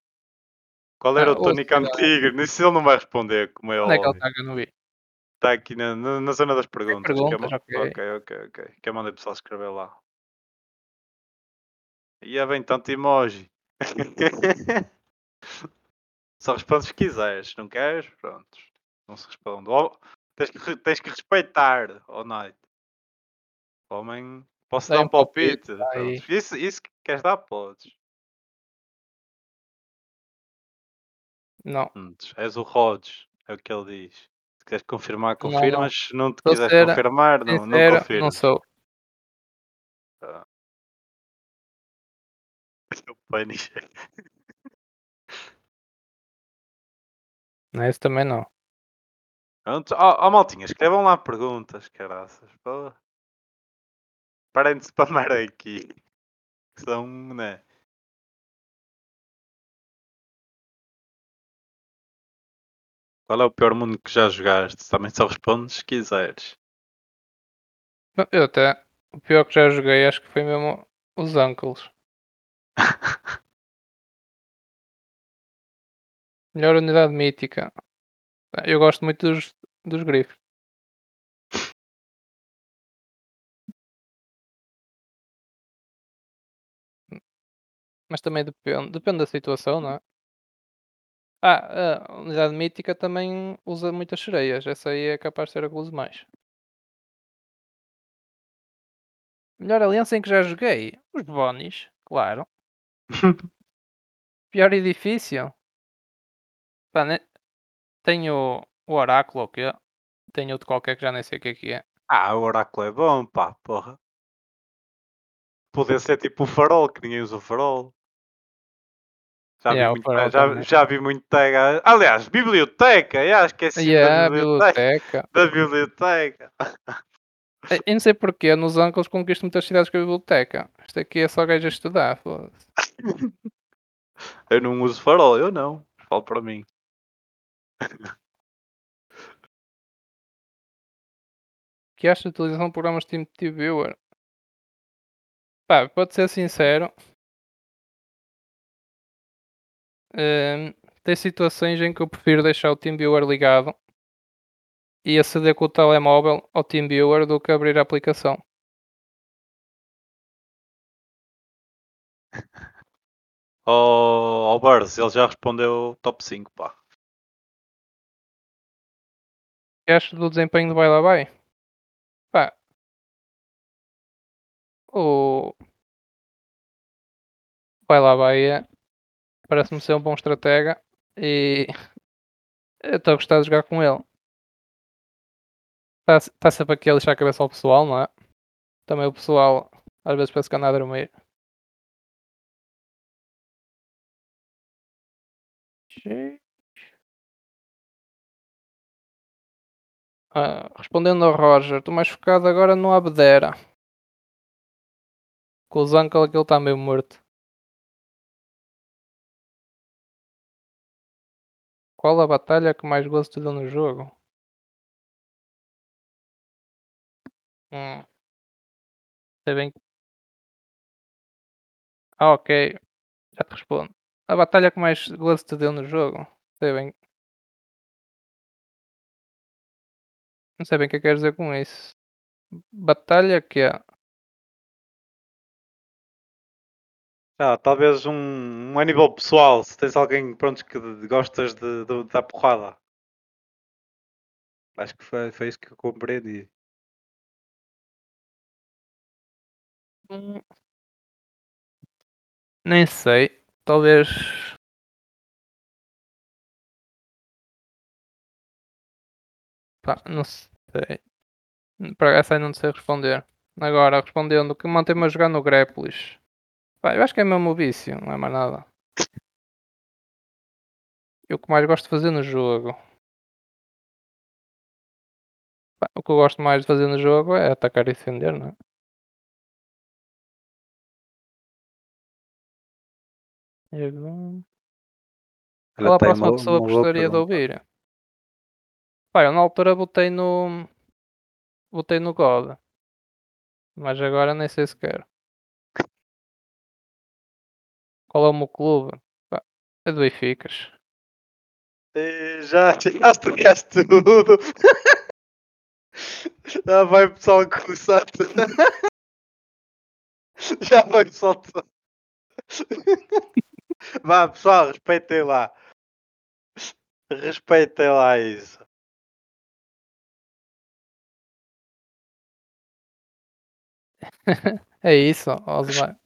Qual era Ah, o Tony antigo? Nisso ele não vai responder, como é Onde é que ele óbvio. está que eu não vi? Está aqui na, na, na zona das perguntas. perguntas, que eu, ma- ok. ok, ok, ok. Que eu mandei o pessoal escrever lá. E é bem tanto emoji. Só respondes se quiseres. Se não queres, pronto. Não se responde. Ou, tens, que, tens que respeitar, oh night. Homem, posso Dá dar um palpite? palpite. Isso, isso que queres dar, podes. Não. Hum, és o Rods, é o que ele diz. Se quiseres confirmar, confirmas. Se não te quiseres ser confirmar, não, não Sincero, não sou. O Punisher. Não, esse também não. Pronto. Ó oh, maltinha, escrevam lá perguntas, caraças. Pô. Parem de spamar aqui. Que São, né? Qual é o pior mundo que já jogaste? Também só respondes se quiseres. Não, Eu até. O pior que já joguei acho que foi mesmo os Uncles. Melhor unidade mítica. Eu gosto muito dos, dos grifos. Mas também depende. Depende da situação, não é? Ah, a unidade mítica também usa muitas sereias. Essa aí é capaz de ser a que uso mais. Melhor aliança em que já joguei? Os Bonis, claro. Pior edifício? Pá, ne- Tenho o Oráculo, o quê? Tenho outro qualquer que já nem sei o que é que é. Ah, o oráculo é bom, pá, porra. Podia ser tipo o farol, que ninguém usa o farol. Já, Yeah, vi, muito, farol já, já vi muito tag. Aliás, biblioteca, yeah, esqueci Yeah, da biblioteca. biblioteca. Da biblioteca. Eu não sei porquê, nos Uncles conquisto muitas cidades com a biblioteca. Isto aqui é só gajo a estudar, foda-se. Eu não uso farol, eu não. Falo para mim. Que acha de utilização de programas Team TeamViewer? Pá, pode ser sincero. Hum, tem situações em que eu prefiro deixar o TeamViewer ligado e aceder com o telemóvel ao TeamViewer do que abrir a aplicação. Oh, Bars, ele já respondeu top 5, pá. Que acha do desempenho do Vai Lá Vai? Pá, o Vai Lá Vai é... parece-me ser um bom estratega e estou a gostar de jogar com ele. Está tá sempre aqui a lixar a cabeça ao pessoal, não é? Também o pessoal às vezes pensa que anda a dormir. Ah, respondendo ao Roger, estou mais focado agora no Abdera. Com o Zankel aquele está meio morto. Qual a batalha que mais gosto te deu no jogo? Hum. Sei bem. Ah, ok. Já te respondo. A batalha que mais gosto te deu no jogo? Sei bem. Não sei bem o que que queres dizer com isso. Batalha que é? Ah, talvez um, um a nível pessoal, se tens alguém pronto, que gostas de, de, dar porrada. Acho que foi, foi isso que eu compreendi. Hum, Nem sei. Talvez. Pá, não sei. Para essa aí não sei responder. Agora, respondendo que mantém-me a jogar no Grapples. Pá, eu acho que é mesmo o vício, não é mais nada. Eu o que mais gosto de fazer no jogo. Pá, o que eu gosto mais de fazer no jogo é atacar e defender, não é? E agora- Qual Olha, a próxima uma- pessoa que gostaria de ouvir? Pá, eu na altura votei no. Votei no God. Mas agora nem sei se quero. Qual é o meu clube? Pá, é do Benficas. Eh, Já, já estragaste tudo. Já vai o pessoal começar. Já vai o pessoal. Vá, pessoal, respeitem lá. Respeitem lá isso. É isso, Osmar.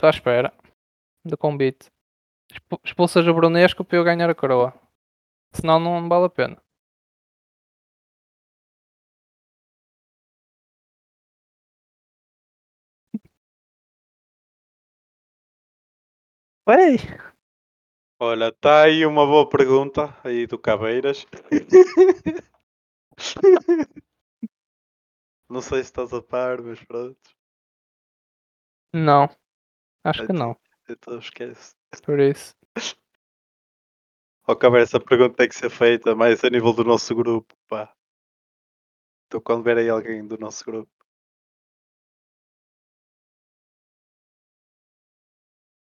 Estou à espera do convite. Expu- Expulsas o Brunesco para eu ganhar a coroa. Senão não vale a pena. Ei! Olha, está aí uma boa pergunta aí do Cabeiras. Não sei se estás a par, mas pronto. Não. Acho que não. Então esquece. Por isso. Ó Cabeira, essa pergunta tem que ser feita mais a nível do nosso grupo, pá. Então quando ver aí alguém do nosso grupo.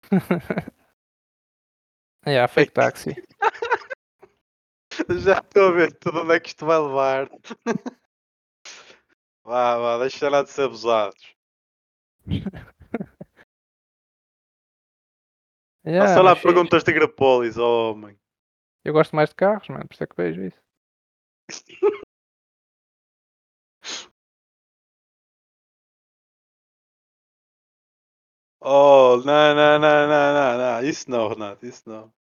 yeah, fake taxi. Já estou a ver tudo onde é que isto vai levar. Vá, vá, deixa lá de ser abusados. Yeah, Faça lá perguntas de Grapólis, oh, homem. Eu gosto mais de carros, mano. Por isso é que vejo isso. Oh, não, não, não, não, não, não. Isso não, Renato, isso não.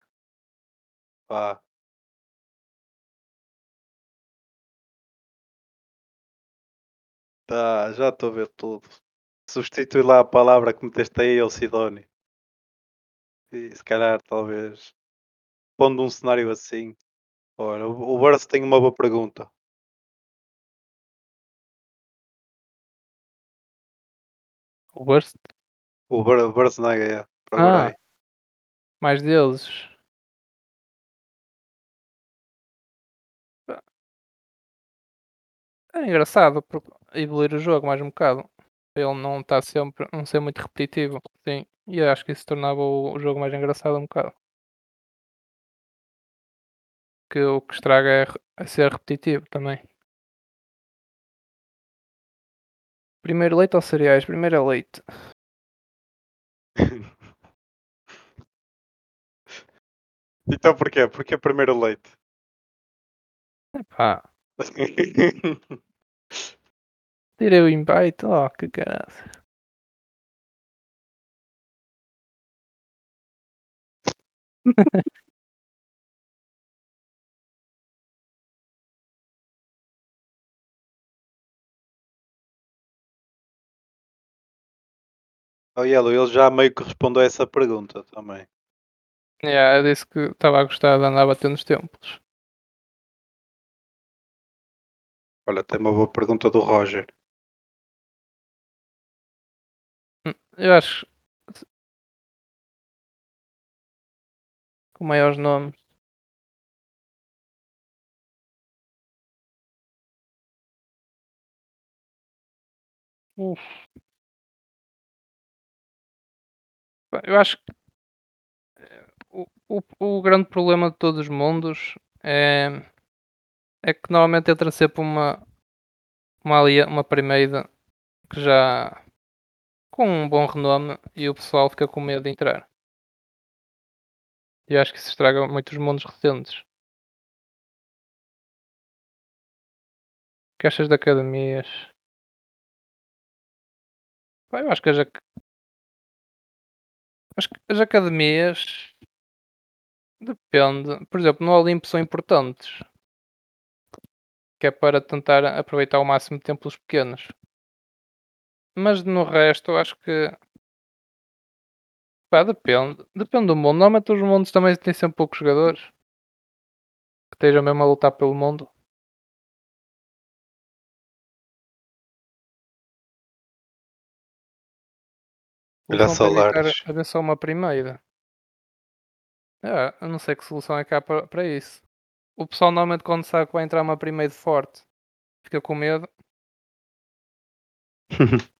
Vá. Tá, já estou a ver tudo. Substitui lá a palavra que meteste aí, Sidónio. E se calhar, talvez, pondo um cenário assim. Ora, o Burst tem uma boa pergunta. O Burst. O Bur- Burst Naga, é. Ah. aí. Mais deles. É engraçado porque evoluir o jogo mais um bocado. Ele não está sempre, não ser muito repetitivo. Sim. E acho que isso tornava o, jogo mais engraçado um bocado. Que o que estraga é, é ser repetitivo também. Primeiro leite ou cereais? Primeiro é leite. então porquê? Porque é primeiro leite. Epá, tirei o invite. Oh, que caralho. Oh, Yellow, ele já meio que respondeu essa pergunta também. Yeah, eu disse que estava a gostar de andar a bater nos templos. Olha, tem uma boa pergunta do Roger. Hum, Eu acho com maiores nomes. Uf. Eu acho que eh, o, o, o grande problema de todos os mundos é, é que normalmente entra sempre uma, uma, alia- uma primeira que já com um bom renome e o pessoal fica com medo de entrar. E eu acho que isso estraga muitos mundos recentes. O que achas de academias? Eu acho que as, ac- Acho que as academias depende. Por exemplo, no Olimpo são importantes. Que é para tentar aproveitar o máximo de tempo os pequenos. Mas no resto acho que pá, depende. Depende do mundo. Normalmente os mundos também têm sempre poucos jogadores que estejam mesmo a lutar pelo mundo. Olha só, Lares. a ver só uma primeira. É, eu não sei que solução é que há para, para isso. O pessoal normalmente quando sabe que vai entrar uma primeira forte fica com medo.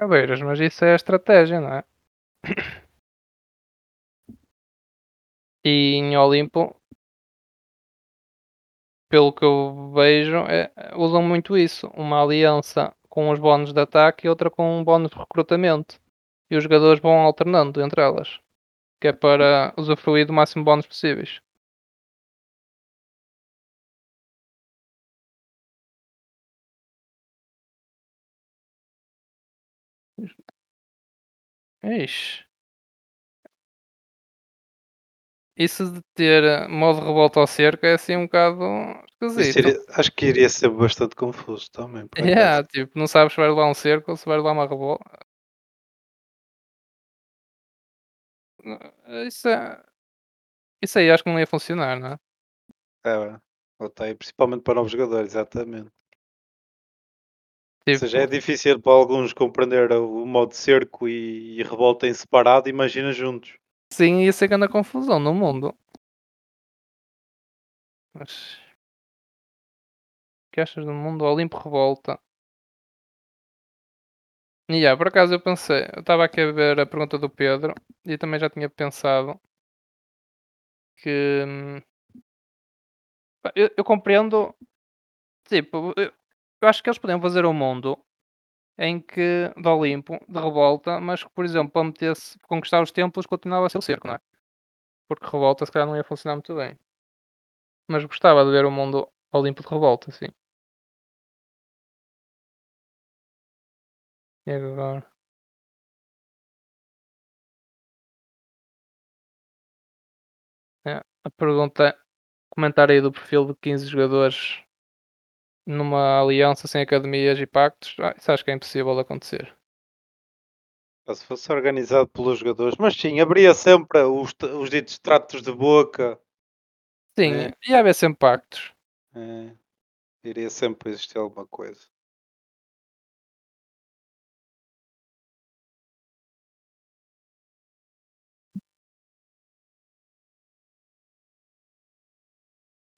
Cabeiras, mas isso é a estratégia, não é? E em Olimpo, pelo que eu vejo, é, usam muito isso. Uma aliança com os bónus de ataque e outra com um bónus de recrutamento. E os jogadores vão alternando entre elas. Que é para usufruir do máximo bónus possíveis. Ixi. Isso de ter eh, modo revolta ao cerco é assim um bocado esquisito. iria- acho que iria ser bastante confuso também. Yeah, tipo, não sabes se vai levar um cerco ou se vai levar uma revolta. Isso, é... isso aí acho que não ia funcionar, não é? É, ok, principalmente para novos jogadores, exatamente. Ou Tipo, seja, é difícil para alguns compreender o modo cerco e, e revolta em separado, imagina juntos. sim, ia ser grande confusão no mundo. Mas. O que achas do mundo Olimpo Revolta? E yeah, por acaso eu pensei, eu estava aqui a ver a pergunta do Pedro e também já tinha pensado que hum, eu, eu compreendo tipo, eu, eu acho que eles podiam fazer um mundo em que de Olimpo, de revolta, mas que, por exemplo, para meter-se conquistar os templos continuava a ser o cerco, não é? Porque revolta se calhar não ia funcionar muito bem. Mas gostava de ver o mundo Olimpo de revolta, sim. E agora? É, a pergunta comentário aí do perfil de 15 jogadores numa aliança sem academias e pactos, ah, isso acho que é impossível acontecer. Se fosse organizado pelos jogadores, mas sim, haveria sempre os, os ditos tratos de boca. Sim, É. ia haver sempre pactos. É, iria sempre existir alguma coisa.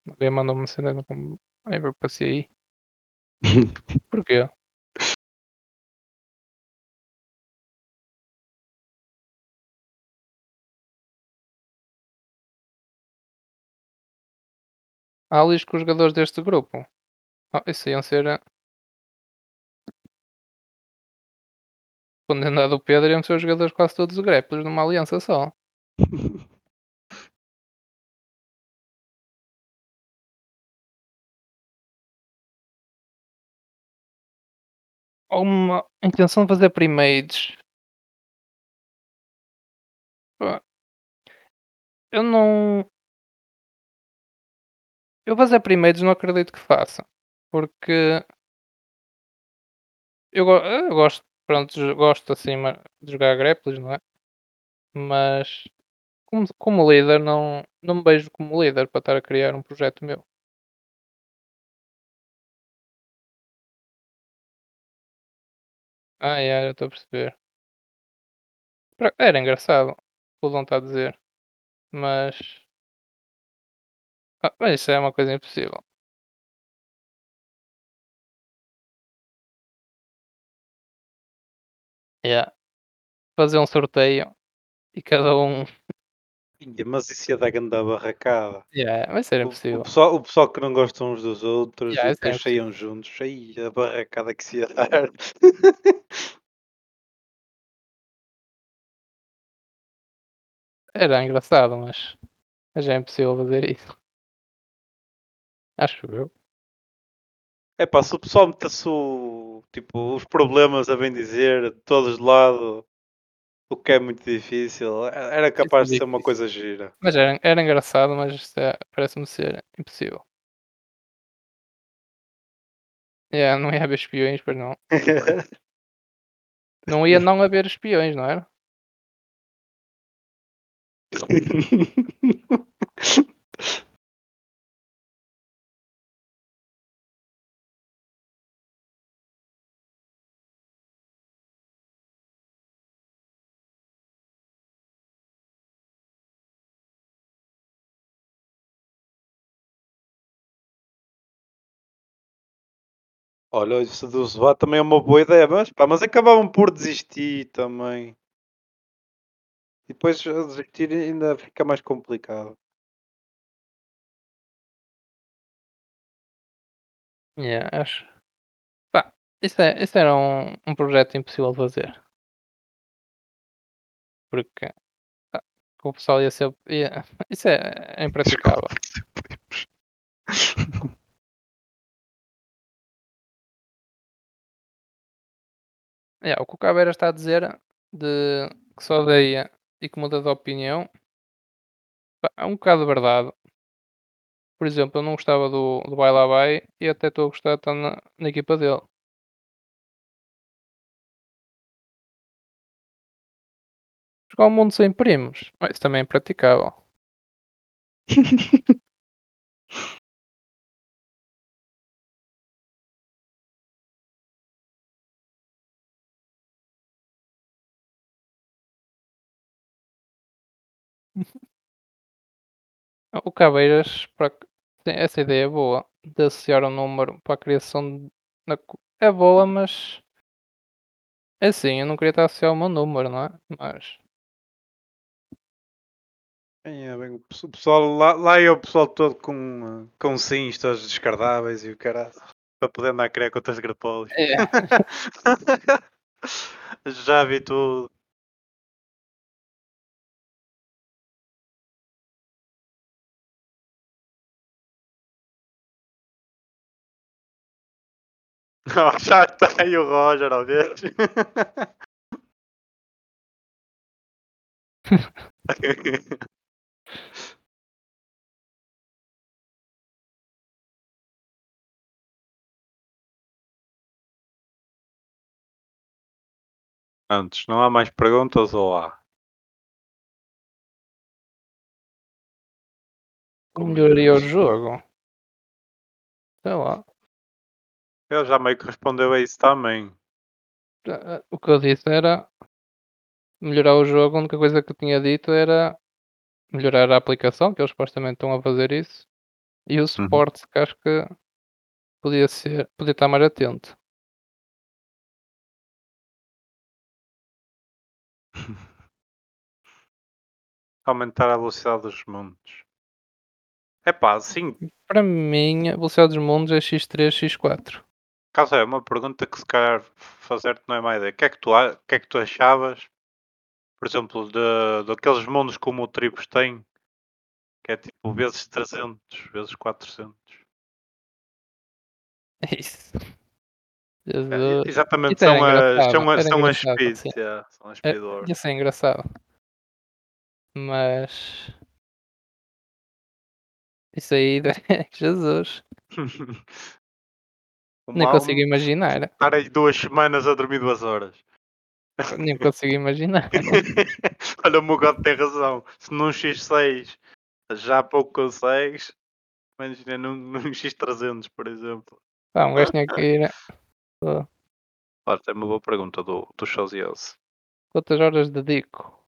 Alguém mandou uma cena como. Ai, eu passei aí. Porquê? Há ali com os jogadores deste grupo. Ah, isso iam ser. eh, Respondendo a do Pedro, iam ser os jogadores quase todos grapplers numa aliança só. Ou uma intenção de fazer primates. Pá, Eu não. Eu fazer primates não acredito que faça. Porque. Eu, eu gosto, pronto, gosto assim de jogar grapplers, não é? Mas. Como, como líder, não, não me vejo como líder para estar a criar um projeto meu. Ah, é, eu estou a perceber. Era engraçado, o que está a dizer. Mas. Ah, mas isso é uma coisa impossível. Yeah. Fazer um sorteio e cada um. Mas isso ia dar grande barracada. Yeah, vai ser O, o impossível. pessoal, o pessoal que não gosta uns dos outros Yeah, e é depois saiam juntos. Aí a barracada que se ia dar. Era engraçado, mas. Mas é impossível fazer isso. Acho eu. É pá, se o pessoal metesse o, tipo, os problemas a bem dizer, todos de lado, o que é muito difícil, é- era capaz de ser uma coisa gira. Mas era, era engraçado, mas é- parece-me ser impossível. Yeah, não ia haver espiões, pois não. Não ia não haver espiões, não era? Olha, isso do Zoar também é uma boa ideia, mas, pá, mas acabavam por desistir também. E depois desistir ainda fica mais complicado. Yeah, acho. Pá, isso, é, isso era um, um projeto impossível de fazer. Porque ah, o pessoal ia ser. ia- isso é, é impraticável. Yeah, o que o Caveira está a dizer de que só odeia e que muda de opinião é um bocado verdade. Por exemplo, eu não gostava do, do Vai Lá Vai e até estou a gostar de estar na, na equipa dele. Jogar o mundo sem primos, isso também é impraticável. O Caveiras, para essa ideia é boa, de associar um número para a criação de- é boa, mas é assim, eu não queria estar a associar o meu número, não é? Mas É, bem, o pesso- o pessoal, lá, lá é o pessoal todo com, com sims todos descartáveis e o caralho. Para poder andar a criar contas grapolhos. é, Já vi tudo. Oh, já está aí o Roger, vez. Antes, não há mais perguntas ou há? melhoraria o jogo. Sei lá. Ele já meio que respondeu a isso também. Eh, eh, O que eu disse era melhorar o jogo. A única coisa que eu tinha dito era melhorar a aplicação, que eles supostamente estão a fazer isso. E o suporte, que acho que podia ser, podia estar mais atento. Aumentar a velocidade dos mundos. É pá, sim. Para mim, a velocidade dos mundos é x3, x4. Caso é uma pergunta que se calhar fazer-te não é má ideia. O que é que tu, que é que tu achavas, por exemplo, de, daqueles mundos como o Tribus tem, que é tipo vezes 300, vezes 400? É isso. É, exatamente, Isso são as, são as, são as speeds. yeah, são as É, speed wars. ia ser engraçado. Mas. Isso aí. Jesus. Nem consigo imaginar. Estar aí duas semanas a dormir duas horas. Nem consigo imaginar. Olha, o meu gato tem razão. Se num X6 já pouco consegues, imagina num, num X300, por exemplo. Pá, um gajo tinha que ir. Pô, Olha, tem uma boa pergunta do, do Showziose. Quantas horas dedico?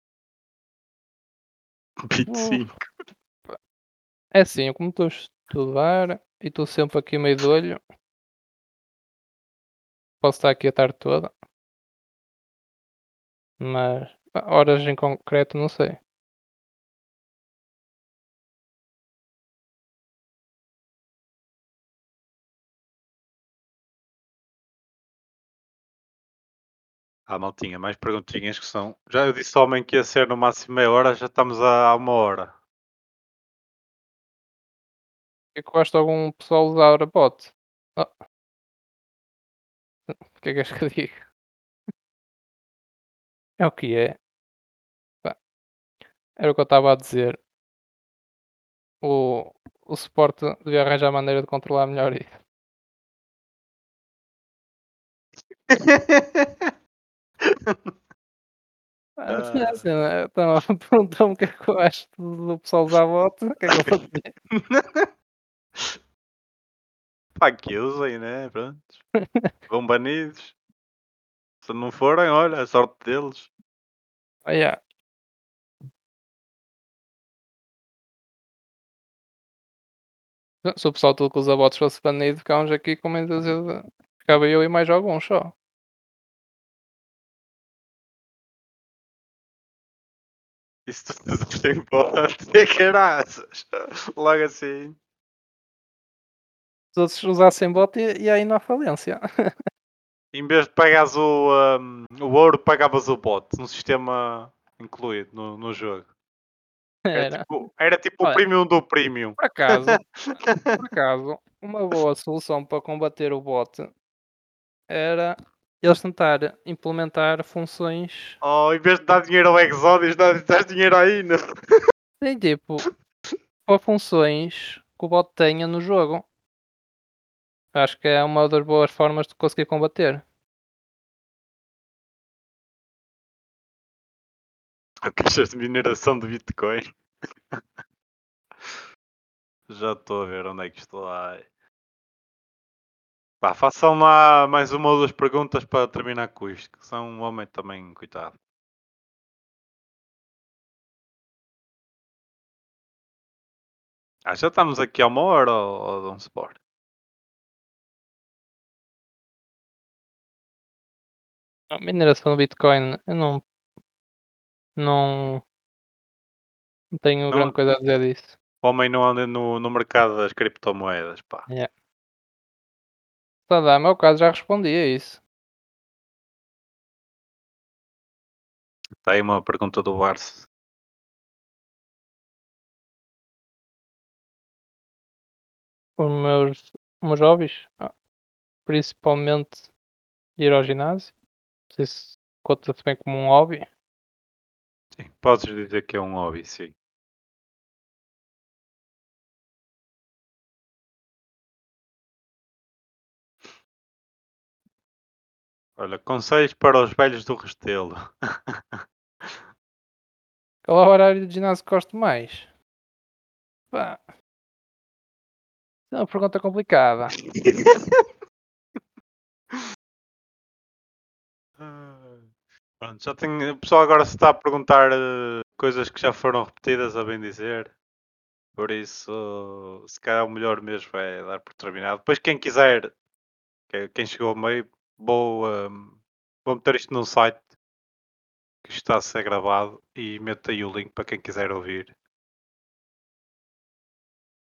25. É assim, eu como estou a estudar e estou sempre aqui meio de olho. Posso estar aqui a tarde toda. Mas horas em concreto não sei. Ah, maltinha, mais perguntinhas que são. Já eu disse ao homem que ia ser no máximo meia hora, já estamos a, uma hora. é que de algum pessoal usar a bot. Oh. O que é que eu diga? É o que é. Pá. Era o que eu estava a dizer. O, o suporte devia arranjar maneira de controlar melhor isso. Ah, Ah. assim, né? Então, perguntou-me o que é que eu acho do pessoal usar bot. O que é que eu vou dizer? Pá, que usem, né? Pronto. Vão banidos. Se não forem, olha, a sorte deles. Ah, yeah. Se o pessoal todo que usa bots fosse banido, ficávamos aqui com dúzia de... Ficava eu e mais alguns só. Isso tudo tem bote. Que caraças. Logo assim. Se outros usassem bot, ia aí na falência. Em vez de pagares o, um, o ouro, pagavas o bot. Um sistema incluído no, no jogo. Era Era. tipo, era tipo o Olha. premium do premium. Por acaso, por acaso, uma boa solução para combater o bot era eles tentar implementar funções Oh, em vez de dar dinheiro ao Exodus, dás, dás dinheiro aí. Não? tem tipo para funções que o bot tenha no jogo. Acho que é uma das boas formas de conseguir combater. Caixas de mineração de Bitcoin. Já estou a ver onde é que isto vai. Pá, façam lá mais uma ou duas perguntas para terminar com isto. Que são um homem também, coitado. Ah, já estamos aqui há uma hora ou, ou vamos embora? A mineração do Bitcoin, eu não. Não. Não tenho Não- grande coisa a dizer disso. O homem não anda no, no mercado das criptomoedas, pá. Só dá, meu caso já respondi a isso. Está aí uma pergunta do Barça. Os meus, meus hobbies, ah, principalmente ir ao ginásio. Sei se conta-se bem como um hobby. Sim, podes dizer que é um hobby, sim. Olha, conselhos para os velhos do Restelo. Qual é o horário de ginásio que gosto mais? Pá. É uma pergunta complicada. Pronto, já tenho. O pessoal agora se está a perguntar eh, coisas que já foram repetidas, a bem dizer. Por isso, se calhar o melhor mesmo é dar por terminado. Depois, quem quiser, que- quem chegou ao meio, vou, ehm, vou meter isto no site que está a ser gravado e meto aí o link para quem quiser ouvir.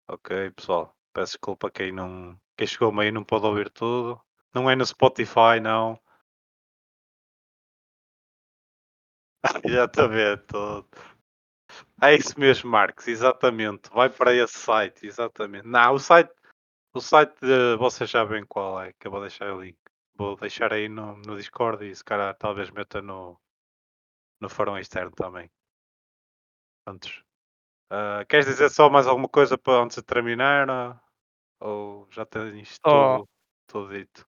Ok, pessoal. Peço desculpa quem não. Quem chegou meio não pode ouvir tudo. Não é no Spotify, não. Já tudo. É isso mesmo, Marcos, exatamente. Vai para esse site, exatamente. Não, o site, o site de, vocês já sabem qual é, que eu vou deixar o link. Vou deixar aí no, no Discord e se calhar talvez meta no, no fórum externo também. Antes. Ah, queres dizer só mais alguma coisa para antes de terminar? Ou já tens tudo, tudo dito?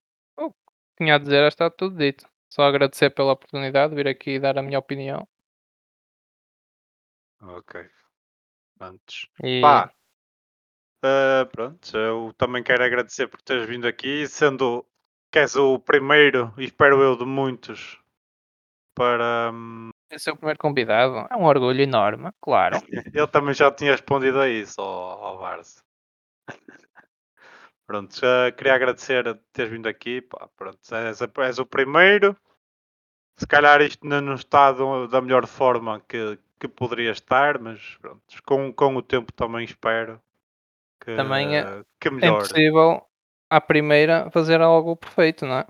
Tinha a dizer, está tudo dito. Só agradecer pela oportunidade de vir aqui dar a minha opinião. Ok. Antes. E Pá, ah, pronto, eu também quero agradecer por teres vindo aqui, sendo que és o primeiro, e espero eu, de muitos, para. hum, esse é o primeiro convidado. É um orgulho enorme, claro. Ele também já tinha respondido a isso, ao, ao Barça. Pronto, já queria agradecer a teres vindo aqui. Pá, pronto, és, és o primeiro. Se calhar isto ainda não está da melhor forma que, que poderia estar, mas pronto, com, com o tempo também espero que, Também é- que É melhore. impossível à primeira fazer algo perfeito, não é?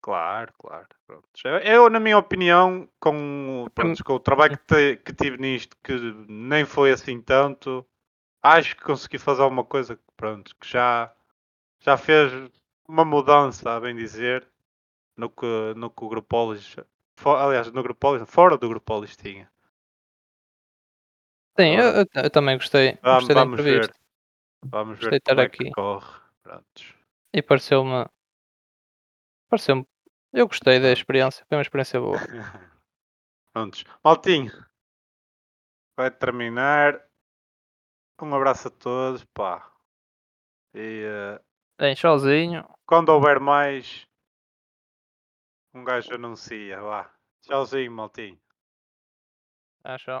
Claro, claro. Pronto. Eu, na minha opinião, com, pronto, com o trabalho que, te- que tive nisto, que nem foi assim tanto, acho que consegui fazer alguma coisa pronto, que já, já fez uma mudança, a bem dizer, no que, no que o Grupolis, aliás, no Grupolis, fora do Grupolis tinha. Sim, eu, eu- eu também gostei. Vamos, gostei vamos ver. Vamos Gostei ver estar é que aqui. corre. Prontos. E pareceu-me. Pareceu-me. Eu gostei da experiência. Foi uma experiência boa. Prontos. Maltinho. Vai terminar. Um abraço a todos. Pá. E eh, Bem, sozinho. quando houver mais, um gajo anuncia. Vá. Tchauzinho, maltinho. Acho.